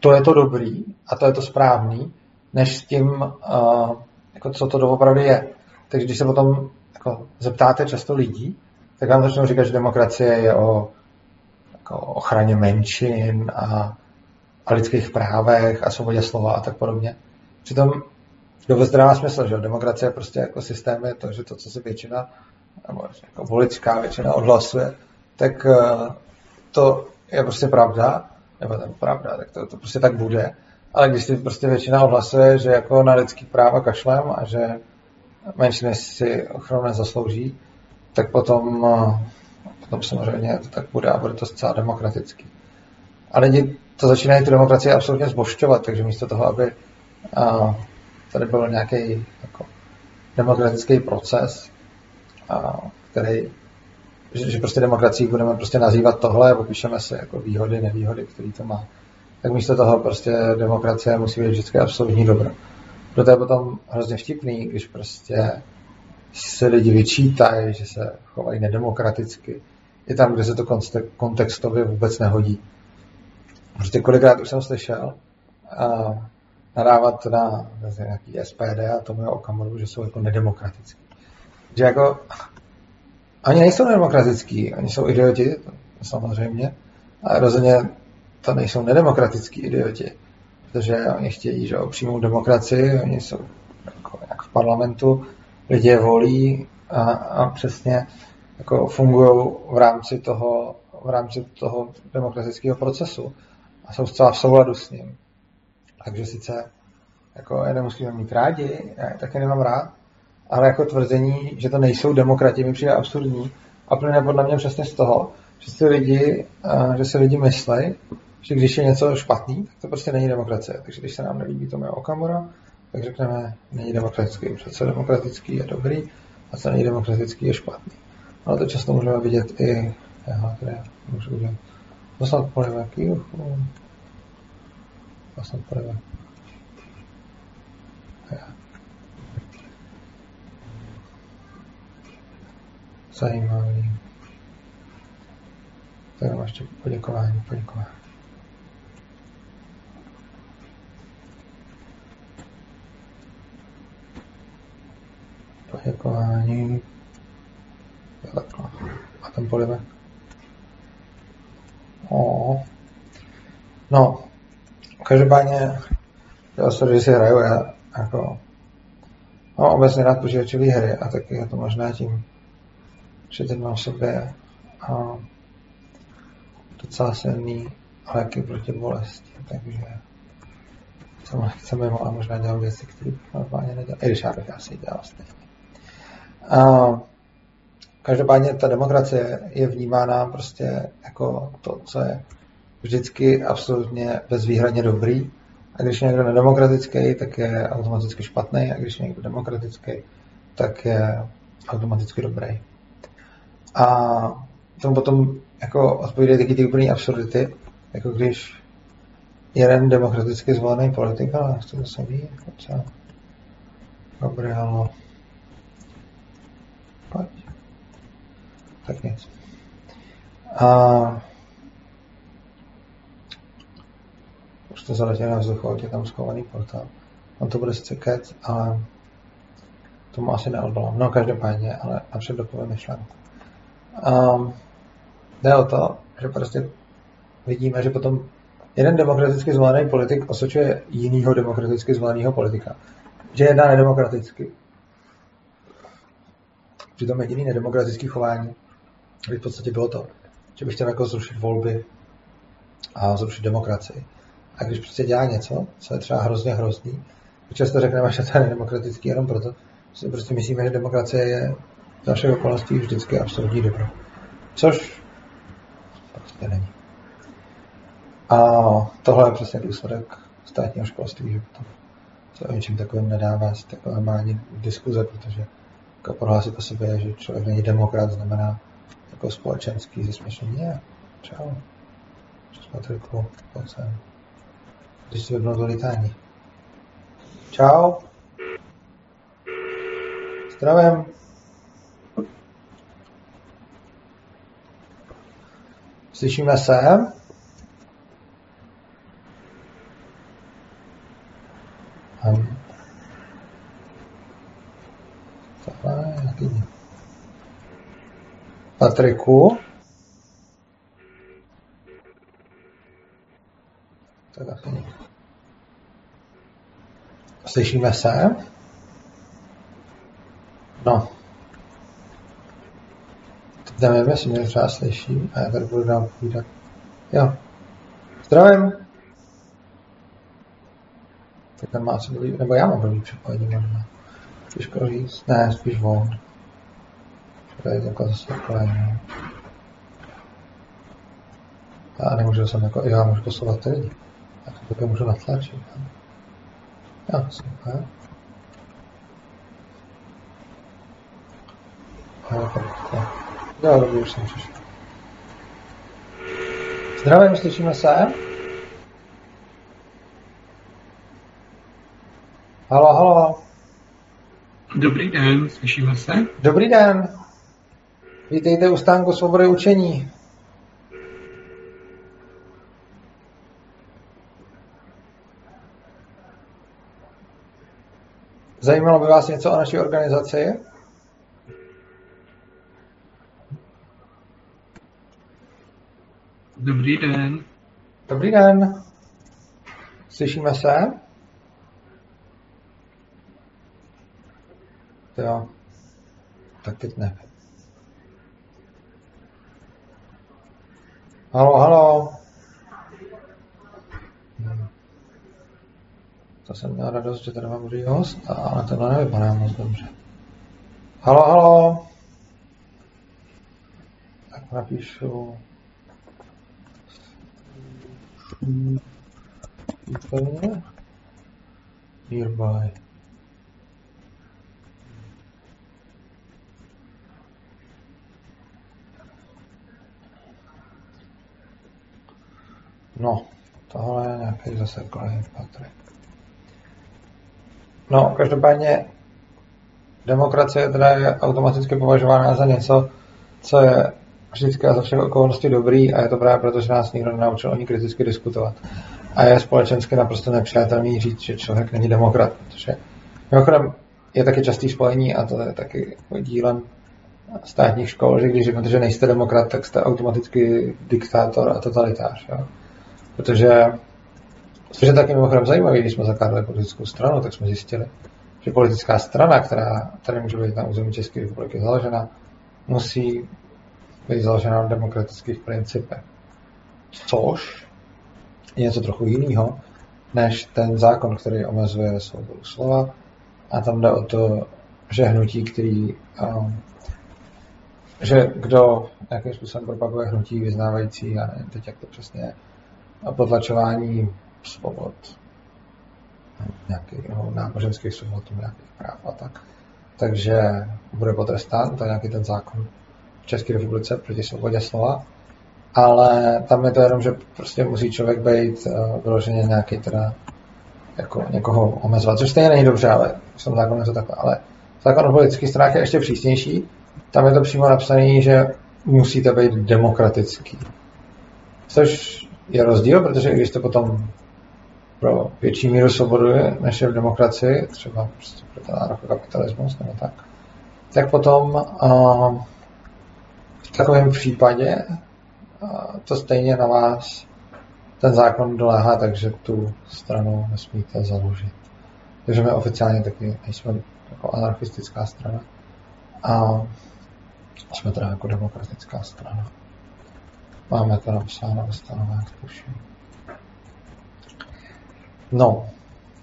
to je to dobrý a to je to správný, než s tím, uh, jako co to doopravdy je. Takže když se potom jako, zeptáte často lidí, tak vám začnou říkat, že demokracie je o jako, ochraně menšin a, a lidských právech a svobodě slova a tak podobně. Přitom to vůbec zdravá smysl, že demokracie prostě jako systém je to, že to, co si většina, nebo jako voličská většina odhlasuje, tak uh, to je prostě pravda, nebo to pravda, tak to, to prostě tak bude. Ale když si prostě většina odhlasuje, že jako na lidský práva kašlem a že menšiny si ochranu nezaslouží, tak potom, potom samozřejmě to tak bude a bude to zcela demokratický. A lidi to začínají tu demokracii absolutně zbošťovat, takže místo toho, aby a, tady byl nějaký jako, demokratický proces, a, který, že, že prostě demokracií budeme prostě nazývat tohle a popíšeme si jako výhody, nevýhody, který to má. Tak místo toho prostě demokracie musí být vždycky absolutní dobro. Proto je potom hrozně vtipný, když prostě se lidi vyčítají, že se chovají nedemokraticky. I tam, kde se to kontextově vůbec nehodí. Prostě kolikrát už jsem slyšel a nadávat na nějaký SPD a tomu Okamuru, že jsou jako nedemokratický. Že jako oni nejsou nedemokratický, oni jsou idioti, samozřejmě, ale rozhodně to nejsou nedemokratický idioti, protože oni chtějí, že přímou demokracii, oni jsou jako jak v parlamentu, lidi je volí a, a přesně jako fungují v rámci toho, v rámci toho demokratického procesu a jsou zcela v souladu s ním. Takže sice jako je nemusíme mít rádi, já je taky nemám rád, ale jako tvrzení, že to nejsou demokrati, mi přijde absurdní a plyne podle mě přesně z toho, že si lidi, že si lidi myslí, že když je něco špatný, tak to prostě není demokracie. Takže když se nám nelíbí to moje Okamura, tak řekneme, není demokratický. Přece demokratický je dobrý a co není demokratický je špatný. Ale to často můžeme vidět i, já tady můžu udělat, poslat polivek, juhu, poslat polivek. Zajímavý. Tak ještě poděkování, poděkování. poděkování. A ten polivek. O. No, každopádně, já sorry, že si hraju, já jako no, obecně rád počítačové hry a taky je to možná tím, sobě a, docela silný léky proti bolesti, takže lehce mimo a možná dělal věci, které normálně nedělal, i když já bych asi dělal stejně. A každopádně ta demokracie je vnímána prostě jako to, co je vždycky absolutně bezvýhradně dobrý. A když je někdo nedemokratický, tak je automaticky špatný. A když je někdo demokratický, tak je automaticky dobrý. A tomu potom jako odpovídají taky ty úplné absurdity, jako když jeden demokraticky zvolený politik, ale to zase ví, jako co, Gabrielo, Pojď. Tak nic. A už to zaletělo na vzduchu, je tam schovaný portál. On to bude sice kec, ale tomu asi neodolám. No každopádně, ale napřed dopovím myšlenku. Um, jde o to, že prostě vidíme, že potom jeden demokraticky zvolený politik osočuje jinýho demokraticky zvoleného politika. Že jedná nedemokraticky. Přitom jediný nedemokratický chování by v podstatě bylo to, že bych chtěl jako zrušit volby a zrušit demokracii. A když prostě dělá něco, co je třeba hrozně hrozný, často řekneme, že to je nedemokratický jenom proto, že prostě myslíme, že demokracie je Za všech okolností vždycky absolutní dobro. Což prostě není. A tohle je přesně důsledek státního školství, že to, to o ničem takovým nedává si takové normální diskuze, protože jako prohlásit o sobě, že člověk není demokrat, znamená jako společenský zesměšnění. Ne, čau. Čas Patriku, pojď sem. Když si vypnout to lítání. Čau. Zdravím. Slyšíme se? Um, tohle je jaký? Patriku? Tak asi nikdo. Slyšíme se? No. Nevím, jestli mě třeba slyší a já tady budu dál povídat. Jo. Zdravím. Tak tam má asi blbý, nebo já mám blbý připojení možná. Těžko říct. Ne, spíš on. Tady je takhle zase kolejný. Já nemůžu jsem jako, já můžu posouvat ty lidi. Já to také můžu natlačit. Ne? Jo, super. Jo, Jo, dobrý, už jsem přišel. Zdravím, slyšíme se? Halo, halo.
Dobrý den, slyšíme se?
Dobrý den. Vítejte u stánku svobody učení. Zajímalo by vás něco o naší organizaci?
Dobrý den.
Dobrý den. Slyšíme se? Jo. Tak teď ne. Halo, halo. To jsem měl radost, že tady mám druhý host, ale tohle nevypadá moc dobře. Halo, halo. Tak napíšu úplně nearby. No, tohle je nějaký zase kolejný Patrik. No, každopádně demokracie teda je automaticky považována za něco, co je vždycky a za všech okolností dobrý a je to právě proto, že nás nikdo nenaučil ní kriticky diskutovat. A je společensky naprosto nepřijatelný říct, že člověk není demokrat, protože mimochodem je taky častý spojení a to je taky dílem státních škol, že když řeknete, že nejste demokrat, tak jste automaticky diktátor a totalitář. Jo? Protože, což je taky mimochodem zajímavé, když jsme zakládali politickou stranu, tak jsme zjistili, že politická strana, která tady může být na území České republiky založena, musí být založena na demokratických principech. Což je něco trochu jiného, než ten zákon, který omezuje svobodu slova. A tam jde o to, že hnutí, který, um, že kdo nějakým způsobem propaguje hnutí vyznávající, já nevím teď, jak to přesně je, a potlačování svobod, nějakých no, náboženských svobod, nějakých práv a tak. Takže bude potrestán, to je nějaký ten zákon v České republice proti svobodě slova, ale tam je to jenom, že prostě musí člověk být uh, vyloženě nějaký teda jako někoho omezovat, což stejně není dobře, ale v tom zákonu je to takhle. Ale zákon o politických stranách je ještě přísnější. Tam je to přímo napsané, že musíte být demokratický. Což je rozdíl, protože když to potom pro větší míru svobodu než je v demokracii, třeba prostě pro ten anarchokapitalismus nebo tak, tak potom uh, v takovém případě to stejně na vás ten zákon doléhá, takže tu stranu nesmíte založit. Takže my oficiálně taky nejsme jako anarchistická strana a jsme teda jako demokratická strana. Máme to napsáno ve stanovách, tuším. No,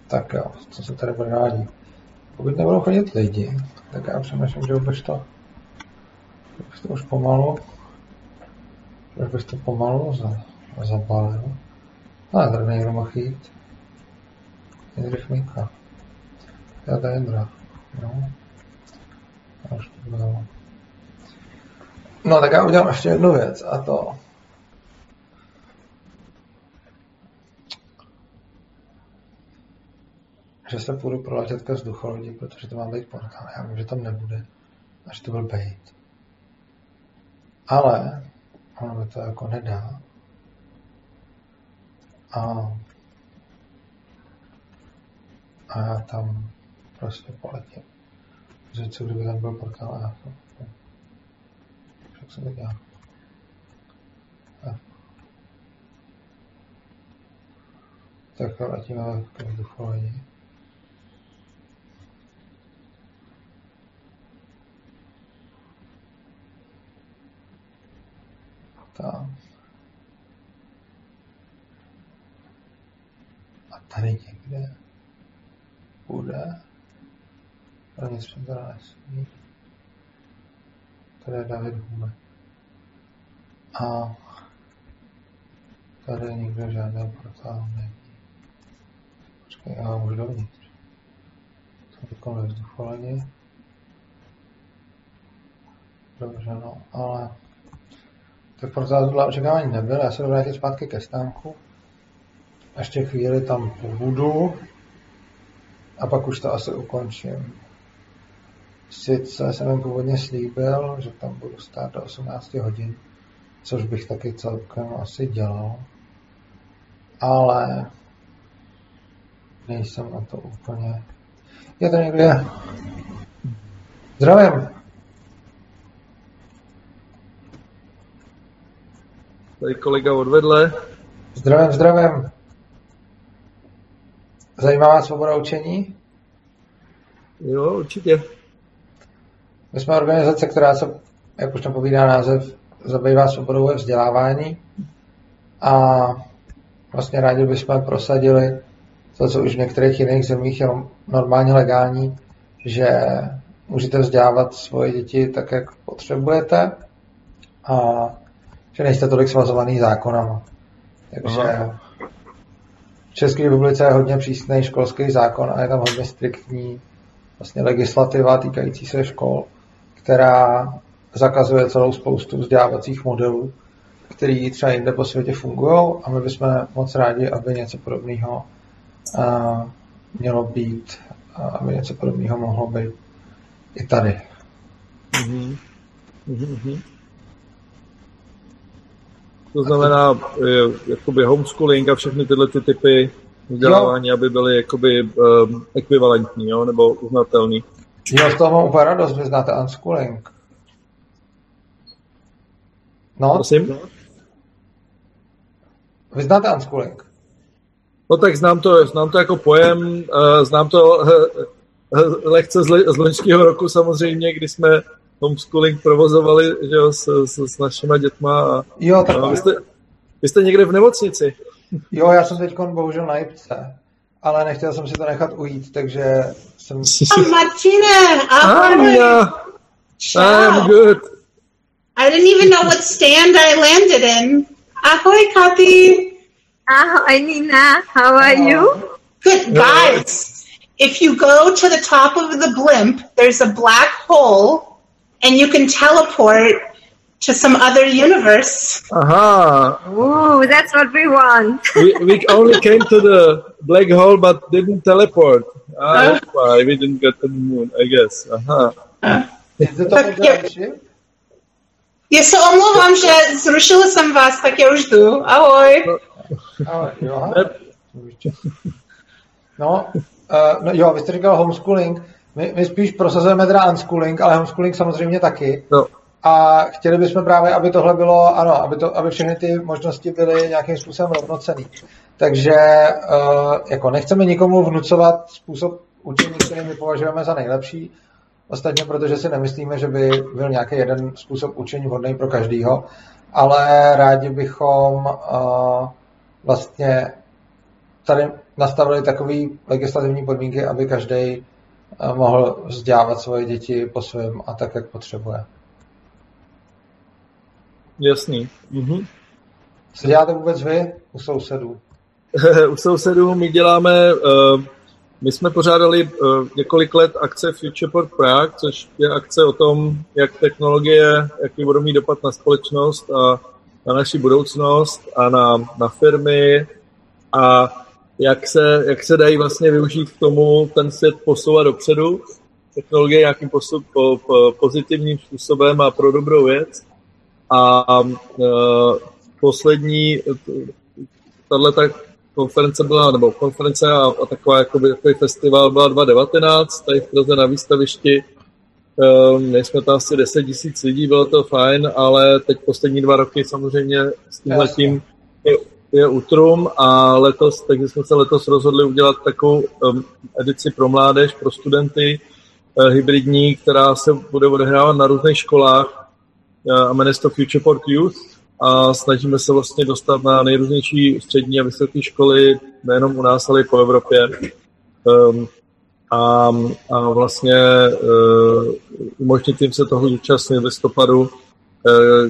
tak jo, co se tady bude dál Pokud nebudou chodit lidi, tak já přemýšlím, že vůbec to Už to už pomalu, už bych to pomalu za, zabalil. Ale tady někdo mohl jít. Jindřich Mika. Já to Jindra. No. A už to bylo. No tak já udělám ještě jednu věc a to že se půjdu proletět ke vzducholodi, protože to má být portál. Já vím, že tam nebude, až to byl bejt. Ale ono mi to jako nedá. A, a já tam prostě poletím. Že co kdyby tam byl portál a já to... Jak se to dělá? Tak letíme ke vzducholodi. Tak. A tady někde bude, ale nic mi teda. Tady je David Hume. A tady nikde žádný portál není. Počkej, já můžu dovnitř. Jsem teď ve vzducholedě. Dobře, no, ale tak portál tohle očekávání nebyl, já se jdu vrátit zpátky ke stánku. Ještě chvíli tam pobudu a pak už to asi ukončím. Sice jsem jim původně slíbil, že tam budu stát do 18 hodin, což bych taky celkem asi dělal. Ale nejsem na to úplně... Je to někde... Zdravím!
Tady kolega odvedle.
Zdravím, zdravím. Zajímá vás svoboda učení?
Jo, určitě.
My jsme organizace, která se, jak už napovídá název, zabývá svobodou ve vzdělávání a vlastně rádi bychom prosadili to, co už v některých jiných zemích je normálně legální, že můžete vzdělávat svoje děti tak, jak potřebujete a že nejste tolik svazovaný zákonama. Takže Aha. v České republice je hodně přísný školský zákon a je tam hodně striktní vlastně legislativa týkající se škol, která zakazuje celou spoustu vzdělávacích modelů, který třeba jinde po světě fungují a my bychom moc rádi, aby něco podobného mělo být, aby něco podobného mohlo být i tady. Mm-hmm. Mm-hmm.
To znamená jakoby homeschooling a všechny tyhle ty typy vzdělávání, aby byly jakoby um, ekvivalentní, jo, nebo uznatelný.
Jo, z toho mám úplně radost, vy znáte unschooling. No.
Prosím?
Vy znáte unschooling?
No tak znám to, znám to jako pojem, uh, znám to uh, uh, lehce z, z loňského roku samozřejmě, kdy jsme homeschooling provozovali že jo, s, s, s našima dětma. A,
jo, tak
a vy, jste, vy jste někde v nemocnici.
Jo, já jsem teď bohužel na jipce, ale nechtěl jsem si to nechat ujít, takže jsem...
Oh, Martina, ahoj.
I'm good.
I didn't even know what stand I landed in. Ahoy, Kapi.
Ahoy, Nina. How are you?
Good, guys. If you go to the top of the blimp, there's a black hole, and you can teleport to some other universe.
Aha.
Ooh, that's what we want.
we, we only came to the black hole but didn't teleport. Ah, uh, why we didn't get to the moon, I guess. Aha.
Uh, tak je, já se omlouvám, že zrušil jsem vás, tak já už jdu. Ahoj.
Ahoj, jo. No, uh, no jo, vy jste říkal homeschooling. My, my spíš prosazujeme teda unschooling, ale homeschooling samozřejmě taky.
No.
A chtěli bychom právě, aby tohle bylo, ano, aby, to, aby všechny ty možnosti byly nějakým způsobem rovnocený. Takže uh, jako nechceme nikomu vnucovat způsob učení, který my považujeme za nejlepší, ostatně protože si nemyslíme, že by byl nějaký jeden způsob učení vhodný pro každýho, ale rádi bychom uh, vlastně tady nastavili takové legislativní podmínky, aby každý mohl vzdělávat svoje děti po svém a tak, jak potřebuje.
jasný. Mhm.
Co děláte vůbec vy u sousedů?
u sousedů my děláme, uh, my jsme pořádali uh, několik let akce Futureport Prague, což je akce o tom, jak technologie, jaký budou mít dopad na společnost a na naši budoucnost a na, na firmy a jak se, jak se dají vlastně využít k tomu ten svět posouvat dopředu, technologie nějakým postup, po, po, pozitivním způsobem a pro dobrou věc. A uh, poslední, tahle ta konference byla, nebo konference a, a taková jakoby, takový festival byla 2019, tady v Praze na výstavišti. Um, nejsme tam asi 10 tisíc lidí, bylo to fajn, ale teď poslední dva roky samozřejmě s tímhletím je, je utrum a letos, takže jsme se letos rozhodli udělat takovou um, edici pro mládež, pro studenty, uh, hybridní, která se bude odehrávat na různých školách uh, a jmenuje se to Futureport Youth a snažíme se vlastně dostat na nejrůznější střední a vysoké školy, nejenom u nás, ale i po Evropě. Um, a, a vlastně uh, umožnit jim se toho zúčastnit v listopadu, uh,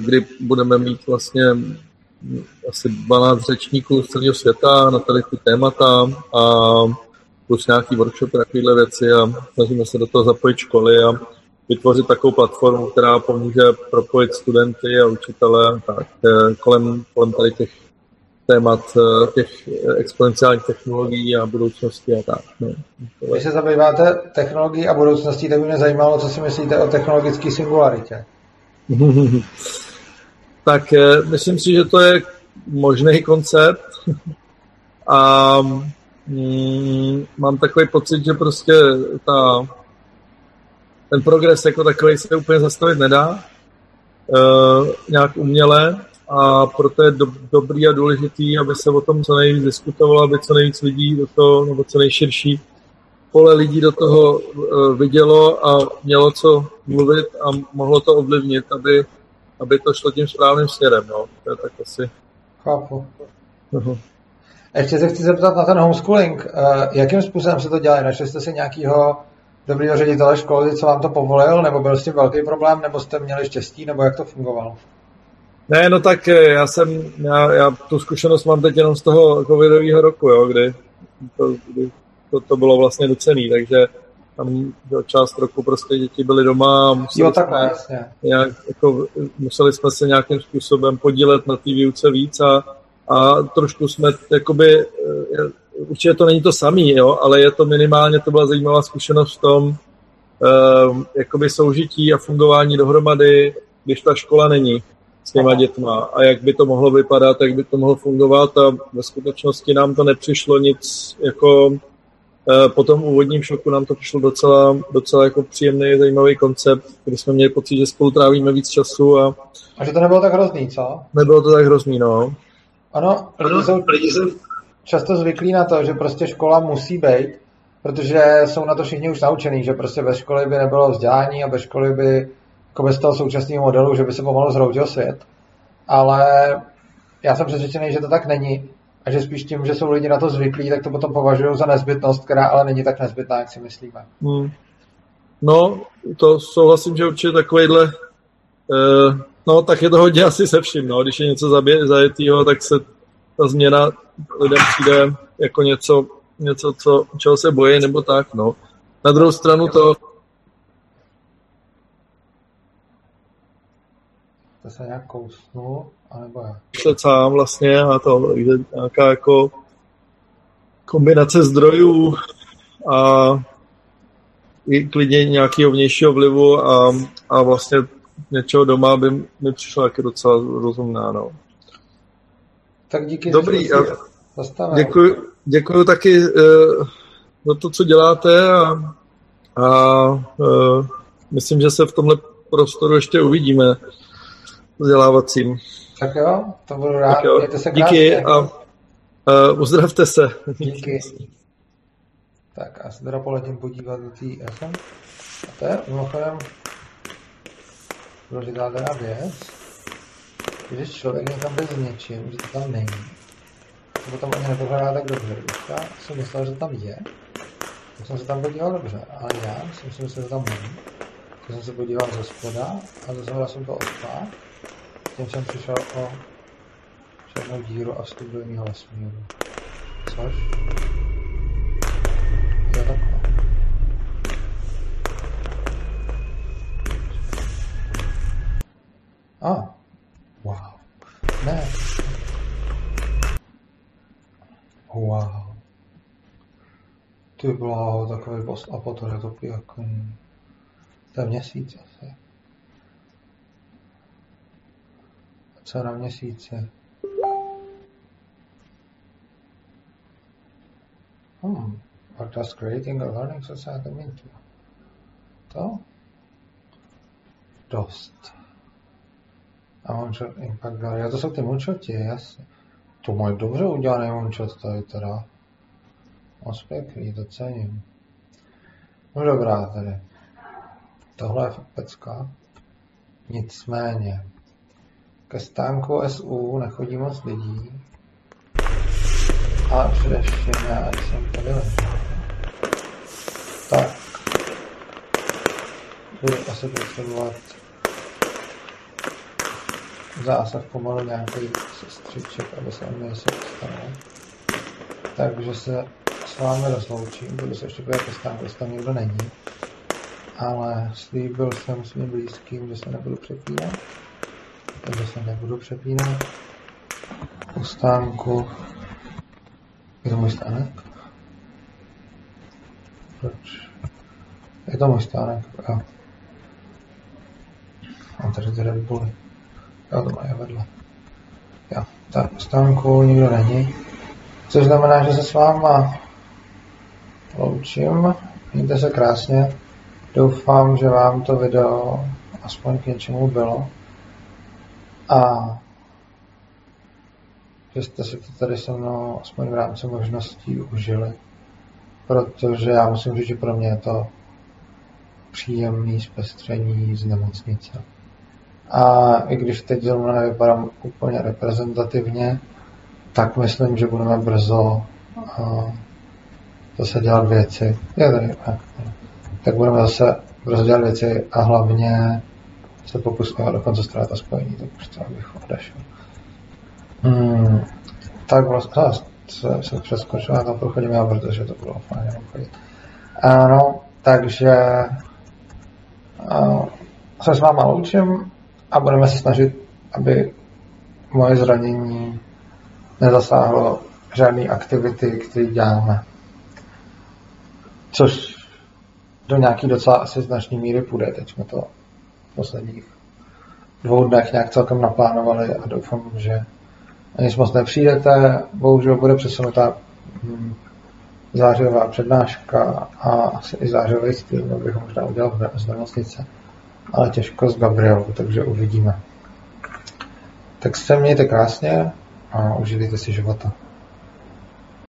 kdy budeme mít vlastně asi 12 řečníků z celého světa na tady ty témata a plus nějaký workshop takovéhle věci a snažíme se do toho zapojit školy a vytvořit takovou platformu, která pomůže propojit studenty a učitele a tak, eh, kolem, kolem tady těch témat eh, těch exponenciálních technologií a budoucnosti a tak. No.
Když se zabýváte technologií a budoucností, tak by mě zajímalo, co si myslíte o technologické singularitě.
tak eh, myslím si, že to je možný koncept. A mm, mám takový pocit, že prostě ta ten progres jako takový se úplně zastavit nedá uh, nějak uměle. A proto je do, dobrý a důležitý, aby se o tom co nejvíc diskutovalo, aby co nejvíc lidí do toho, nebo co nejširší pole lidí do toho uh, vidělo a mělo co mluvit a mohlo to ovlivnit, aby, aby to šlo tím správným směrem. No. To je tak asi.
Chápu. Uh-huh. Ještě se chci zeptat na ten homeschooling. Uh, jakým způsobem se to dělá? Našli jste si nějakého dobrýho ředitele školy, co vám to povolil, nebo byl s tím velký problém, nebo jste měli štěstí, nebo jak to fungovalo?
Ne, no tak eh, já jsem, já, já tu zkušenost mám teď jenom z toho covidového roku, jo, kdy, to, kdy to, to bylo vlastně docený, takže tam jo, část roku prostě děti byly doma a museli,
jo, takhle, jsme, jasně.
nějak, jako, museli jsme se nějakým způsobem podílet na té výuce víc a, a trošku jsme jakoby, eh, určitě to není to samý, jo, ale je to minimálně, to byla zajímavá zkušenost v tom, uh, jakoby soužití a fungování dohromady, když ta škola není s těma dětma a jak by to mohlo vypadat, jak by to mohlo fungovat a ve skutečnosti nám to nepřišlo nic jako po tom úvodním šoku nám to přišlo docela, docela jako příjemný, zajímavý koncept, kdy jsme měli pocit, že spolu trávíme víc času a...
A že to nebylo tak hrozný, co?
Nebylo to tak hrozný, no.
Ano, lidi jsou, lidi jsou často zvyklí na to, že prostě škola musí být, protože jsou na to všichni už naučený, že prostě bez školy by nebylo vzdělání a bez školy by jako bez toho současného modelu, že by se pomalu zhroutil svět. Ale já jsem přesvědčený, že to tak není a že spíš tím, že jsou lidi na to zvyklí, tak to potom považují za nezbytnost, která ale není tak nezbytná, jak si myslíme. Hmm.
No, to souhlasím, že určitě takovýhle eh, no, tak je to hodně asi se vším, no. Když je něco zajetýho, tak se ta změna lidem přijde jako něco, něco co, čeho se bojí, nebo tak, no. Na druhou stranu to...
To se nějak kousnu, anebo jak?
Sám vlastně a to, takže nějaká jako kombinace zdrojů a i klidně nějakého vnějšího vlivu a, a vlastně něčeho doma by mi přišlo taky docela rozumná, no.
Tak díky.
Dobrý, a děkuji, děkuji taky uh, za to, co děláte a, a uh, myslím, že se v tomhle prostoru ještě uvidíme vzdělávacím.
Tak jo, to budu rád. Tak jo.
se Díky a uh, uzdravte se.
Díky. Tak a se teda poletím podívat do té FM. A to je mimochodem důležitá teda věc. Když člověk někam bez něčím, že to tam není, to potom ani nepořádá tak dobře. Já jsem myslel, že tam je, tak jsem se tam podíval dobře, ale já jsem si myslel, že tam není. Tak jsem se podíval ze spoda a zhora jsem to odpál. Tím jsem přišel o černou díru a vstup do jiného vesmíru. Což? Je takhle. A, ah, wow. Ne. Wow. Ty bláho, takový post a to jako... To je měsíc asi. A co na měsíci? Hmm. What does creating a learning society mean to you? To? Dost. A moonshot impact gallery. To jsou ty moonshoty, jasně. To mají dobře udělaný moonshot tady teda. Moc pěkný, to cením. No dobrá tady. Tohle je fakt pecka. Nicméně. Ke stánku SU nechodí moc lidí. A především já jsem tady. Tak. Budu asi potřebovat zásah pomalu nějaký sestřiček, aby se mi se stalo. Takže se s vámi rozloučím, budu se ještě podívat stánku, jestli tam nikdo není. Ale slíbil jsem svým blízkým, že se nebudu přepínat. Takže se nebudu přepínat. U stánku. Je to můj stánek? Proč? Je to můj stánek, jo. Mám tady ty Red Bully. Jo, to mají vedle. Jo, tak u stánku nikdo není. Což znamená, že se s váma loučím. Mějte se krásně. Doufám, že vám to video aspoň k něčemu bylo. A že jste si to tady se mnou aspoň v rámci možností užili. Protože já musím říct, že pro mě je to příjemný zpestření z nemocnice. A i když teď zrovna nevypadám úplně reprezentativně, tak myslím, že budeme brzo uh, zase dělat věci. Je tady, tak, budeme zase brzo dělat věci a hlavně se pokusíme dokonce ztráta spojení, tak už to abych odešel. Hmm, tak vlastně se, se přeskočil na to prochodím já, protože to bylo fajn jenom chodit. Ano, takže uh, se s váma loučím a budeme se snažit, aby moje zranění nezasáhlo žádné aktivity, které děláme. Což do nějaký docela asi značné míry půjde. Teď jsme to posledních dvou dnech nějak celkem naplánovali a doufám, že ani moc nepřijdete. Bohužel bude přesunutá hm, zářivá přednáška a asi i zářivý stream, bych ho možná udělal z nemocnice. Ale těžko s Gabrielou, takže uvidíme. Tak se mějte krásně a užívejte si života.